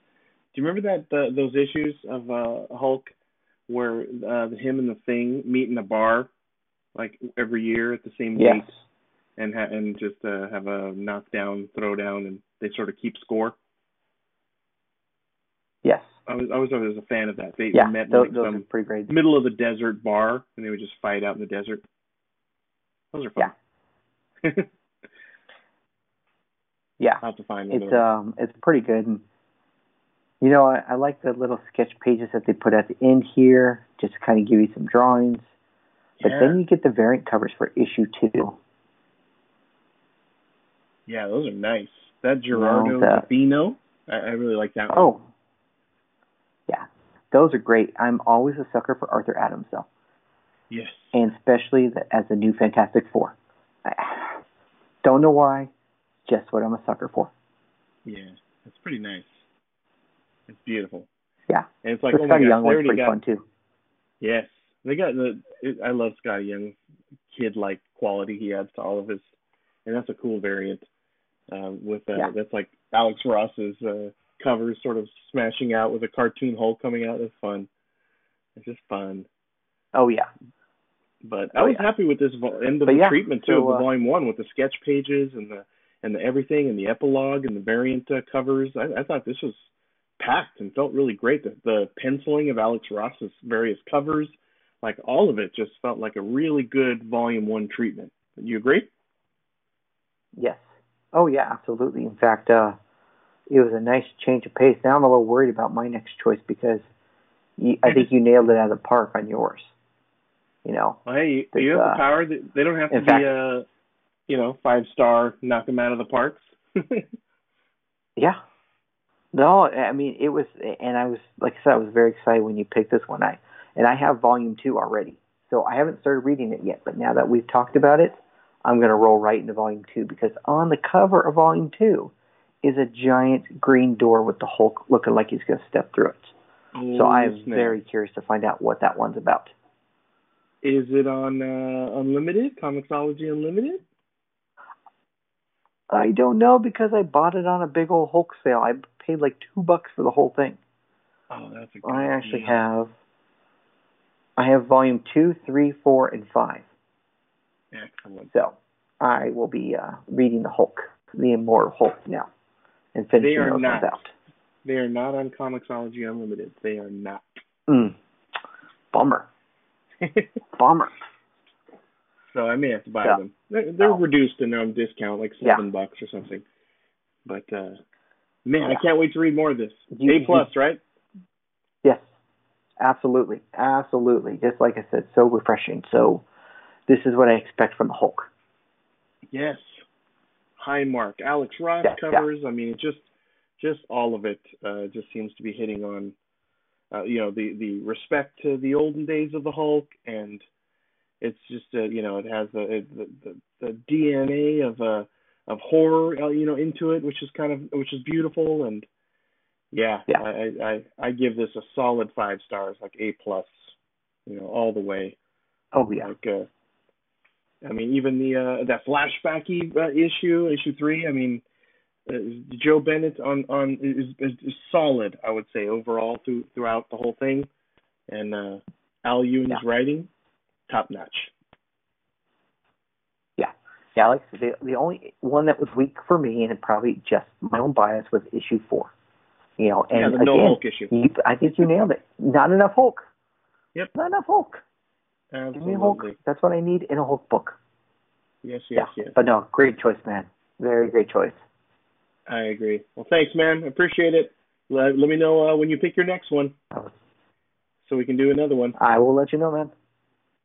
Do you remember that uh, those issues of uh, Hulk where uh, him and the Thing meet in a bar, like every year at the same Yes. date, and ha- and just uh, have a knockdown, throwdown, and they sort of keep score. Yes. I was I was always a fan of that. They Yeah. met in Those, like those some pretty great. middle of the desert bar, and they would just fight out in the desert. Those are fun. Yeah. Yeah. I'll have to find. It's um it's pretty good. And, you know, I, I like the little sketch pages that they put at the end here, just to kind of give you some drawings. But yeah. then you get the variant covers for issue two. Yeah, those are nice. That Gerardo the- Vino, I, I really like that one. Oh, yeah, those are great. I'm always a sucker for Arthur Adams, though, Yes. and especially the, as the new Fantastic Four. I, don't know why, just what I'm a sucker for. Yeah, it's pretty nice. It's beautiful. Yeah. And it's like, But oh Skottie Young one's pretty got fun too. yes, they got the. It, I love Skottie Young's kid-like quality he adds to all of his, and that's a cool variant. Uh, with uh, Yeah. that's like Alex Ross's uh, covers sort of smashing out with a cartoon hole coming out. That's fun. It's just fun. Oh yeah, But I Oh, was yeah. happy with this vo- end of But the yeah, treatment too, so, of the uh, volume one with the sketch pages and the and the everything and the epilogue and the variant uh, covers. I, I thought this was packed and felt really great. The, the penciling of Alex Ross's various covers, like all of it, just felt like a really good volume one treatment. You agree? yes. Oh yeah, absolutely. In fact, uh, it was a nice change of pace. Now I'm a little worried about my next choice because you, I think you nailed it out of the park on yours. You know, Well, hey, you, you have uh, the power. That, they don't have to in be fact- uh, you know, five star, knock them out of the parks. Yeah. No, I mean it was, and I was like I said, I was very excited when you picked this one. I and I have volume two already, so I haven't started reading it yet. But now that we've talked about it, I'm going to roll right into volume two because on the cover of volume two is a giant green door with the Hulk looking like he's going to step through it. So Oh, I am very curious to find out what that one's about. Is it on uh, Unlimited, Comixology Unlimited? I don't know because I bought it on a big old Hulk sale. I paid like two bucks for the whole thing. Oh, that's a good I actually deal. have. I have volume two, three, four, and five. Excellent. So I will be uh, reading the Hulk, the Immortal Hulk now, and finishing They are those not. ones out. They are not on Comixology Unlimited. They are not. Mm. Bummer, bummer. so I may have to buy Yeah. them. They're, they're Oh. reduced and on discount, like Yeah. seven bucks or something. But uh man, I Yeah. can't wait to read more of this. You- A plus, right? Yes, absolutely, absolutely. Just like I said, so refreshing. So this is what I expect from the Hulk. Yes. High mark. Alex Ross Yeah, yeah. covers. I mean, just just all of it uh, just seems to be hitting on, uh, you know, the the respect to the olden days of the Hulk, and it's just uh, you know it has the the, the the DNA of uh of horror uh, you know into it, which is kind of which is beautiful, and yeah, Yeah. I, I I I give this a solid five stars, like A plus, you know, all the way. Oh yeah, Like, uh, I mean, even the uh, that flashbacky uh, issue, issue three. I mean, uh, Joe Bennett on on is, is, is solid. I would say overall through throughout the whole thing, and uh, Al Ewing's Yeah. writing, top notch. yeah. Like I the the only one that was weak for me, and probably just my own bias, was issue four. You know, and yeah, again, no Hulk issue. you, I think you nailed it. Not enough Hulk. Yep. Not enough Hulk. Give me a Hulk. Absolutely. That's what I need in a Hulk book. Yes, yes, yeah. yes. But no, great choice, man. Very great choice. I agree. Well, thanks, man. Appreciate it. Let, let me know uh, when you pick your next one, so we can do another one. I will let you know, man.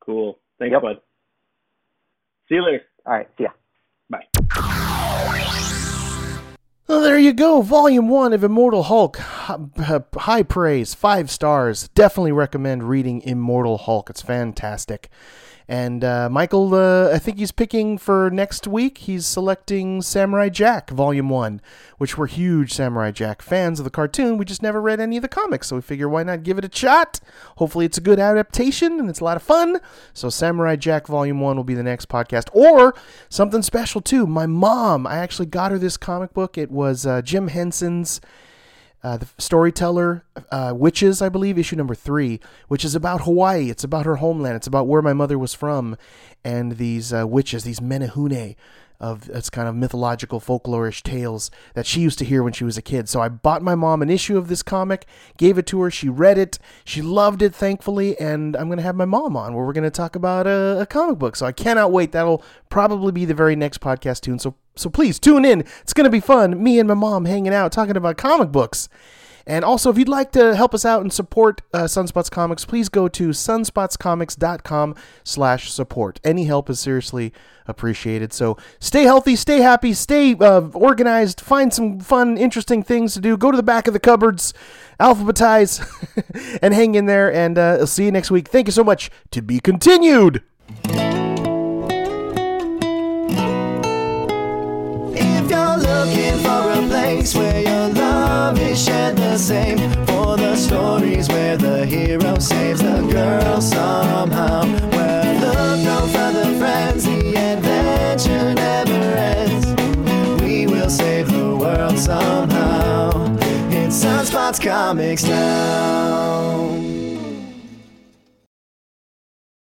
Cool. Thanks, Yep. bud. See you later. All right. See ya. Well, there you go. Volume one of Immortal Hulk. High praise, five stars. Definitely recommend reading Immortal Hulk. It's fantastic. And uh, Michael, uh, I think he's picking for next week. He's selecting Samurai Jack, Volume 1, which we're huge Samurai Jack fans of the cartoon. We just never read any of the comics, so we figure why not give it a shot? Hopefully, it's a good adaptation and it's a lot of fun. So, Samurai Jack, Volume 1 will be the next podcast. Or something special, too. My mom, I actually got her this comic book. It was uh, Jim Henson's uh, the storyteller uh, witches i believe issue number three which is about hawaii. It's about her homeland. It's about where my mother was from. And these uh, witches these menehune of it's kind of mythological folklorish tales that she used to hear when she was a kid so i bought my mom an issue of this comic gave it to her she read it she loved it thankfully and i'm going to have my mom on where we're going to talk about a, a comic book so i cannot wait that'll probably be the very next podcast tune so so please tune in. It's going to be fun. Me and my mom hanging out talking about comic books. And also, if you'd like to help us out and support uh, Sunspots Comics, please go to sunspotscomics.com slash support. Any help is seriously appreciated. So stay healthy, stay happy, stay uh, organized, find some fun, interesting things to do. Go to the back of the cupboards, alphabetize, and hang in there. And uh, I'll see you next week. Thank you so much. To be continued. place where love is shared the same. For the stories where the hero saves the girl somehow. Where look no further, friends, the adventure never ends. We will save the world somehow. It's Sunspots Comics now.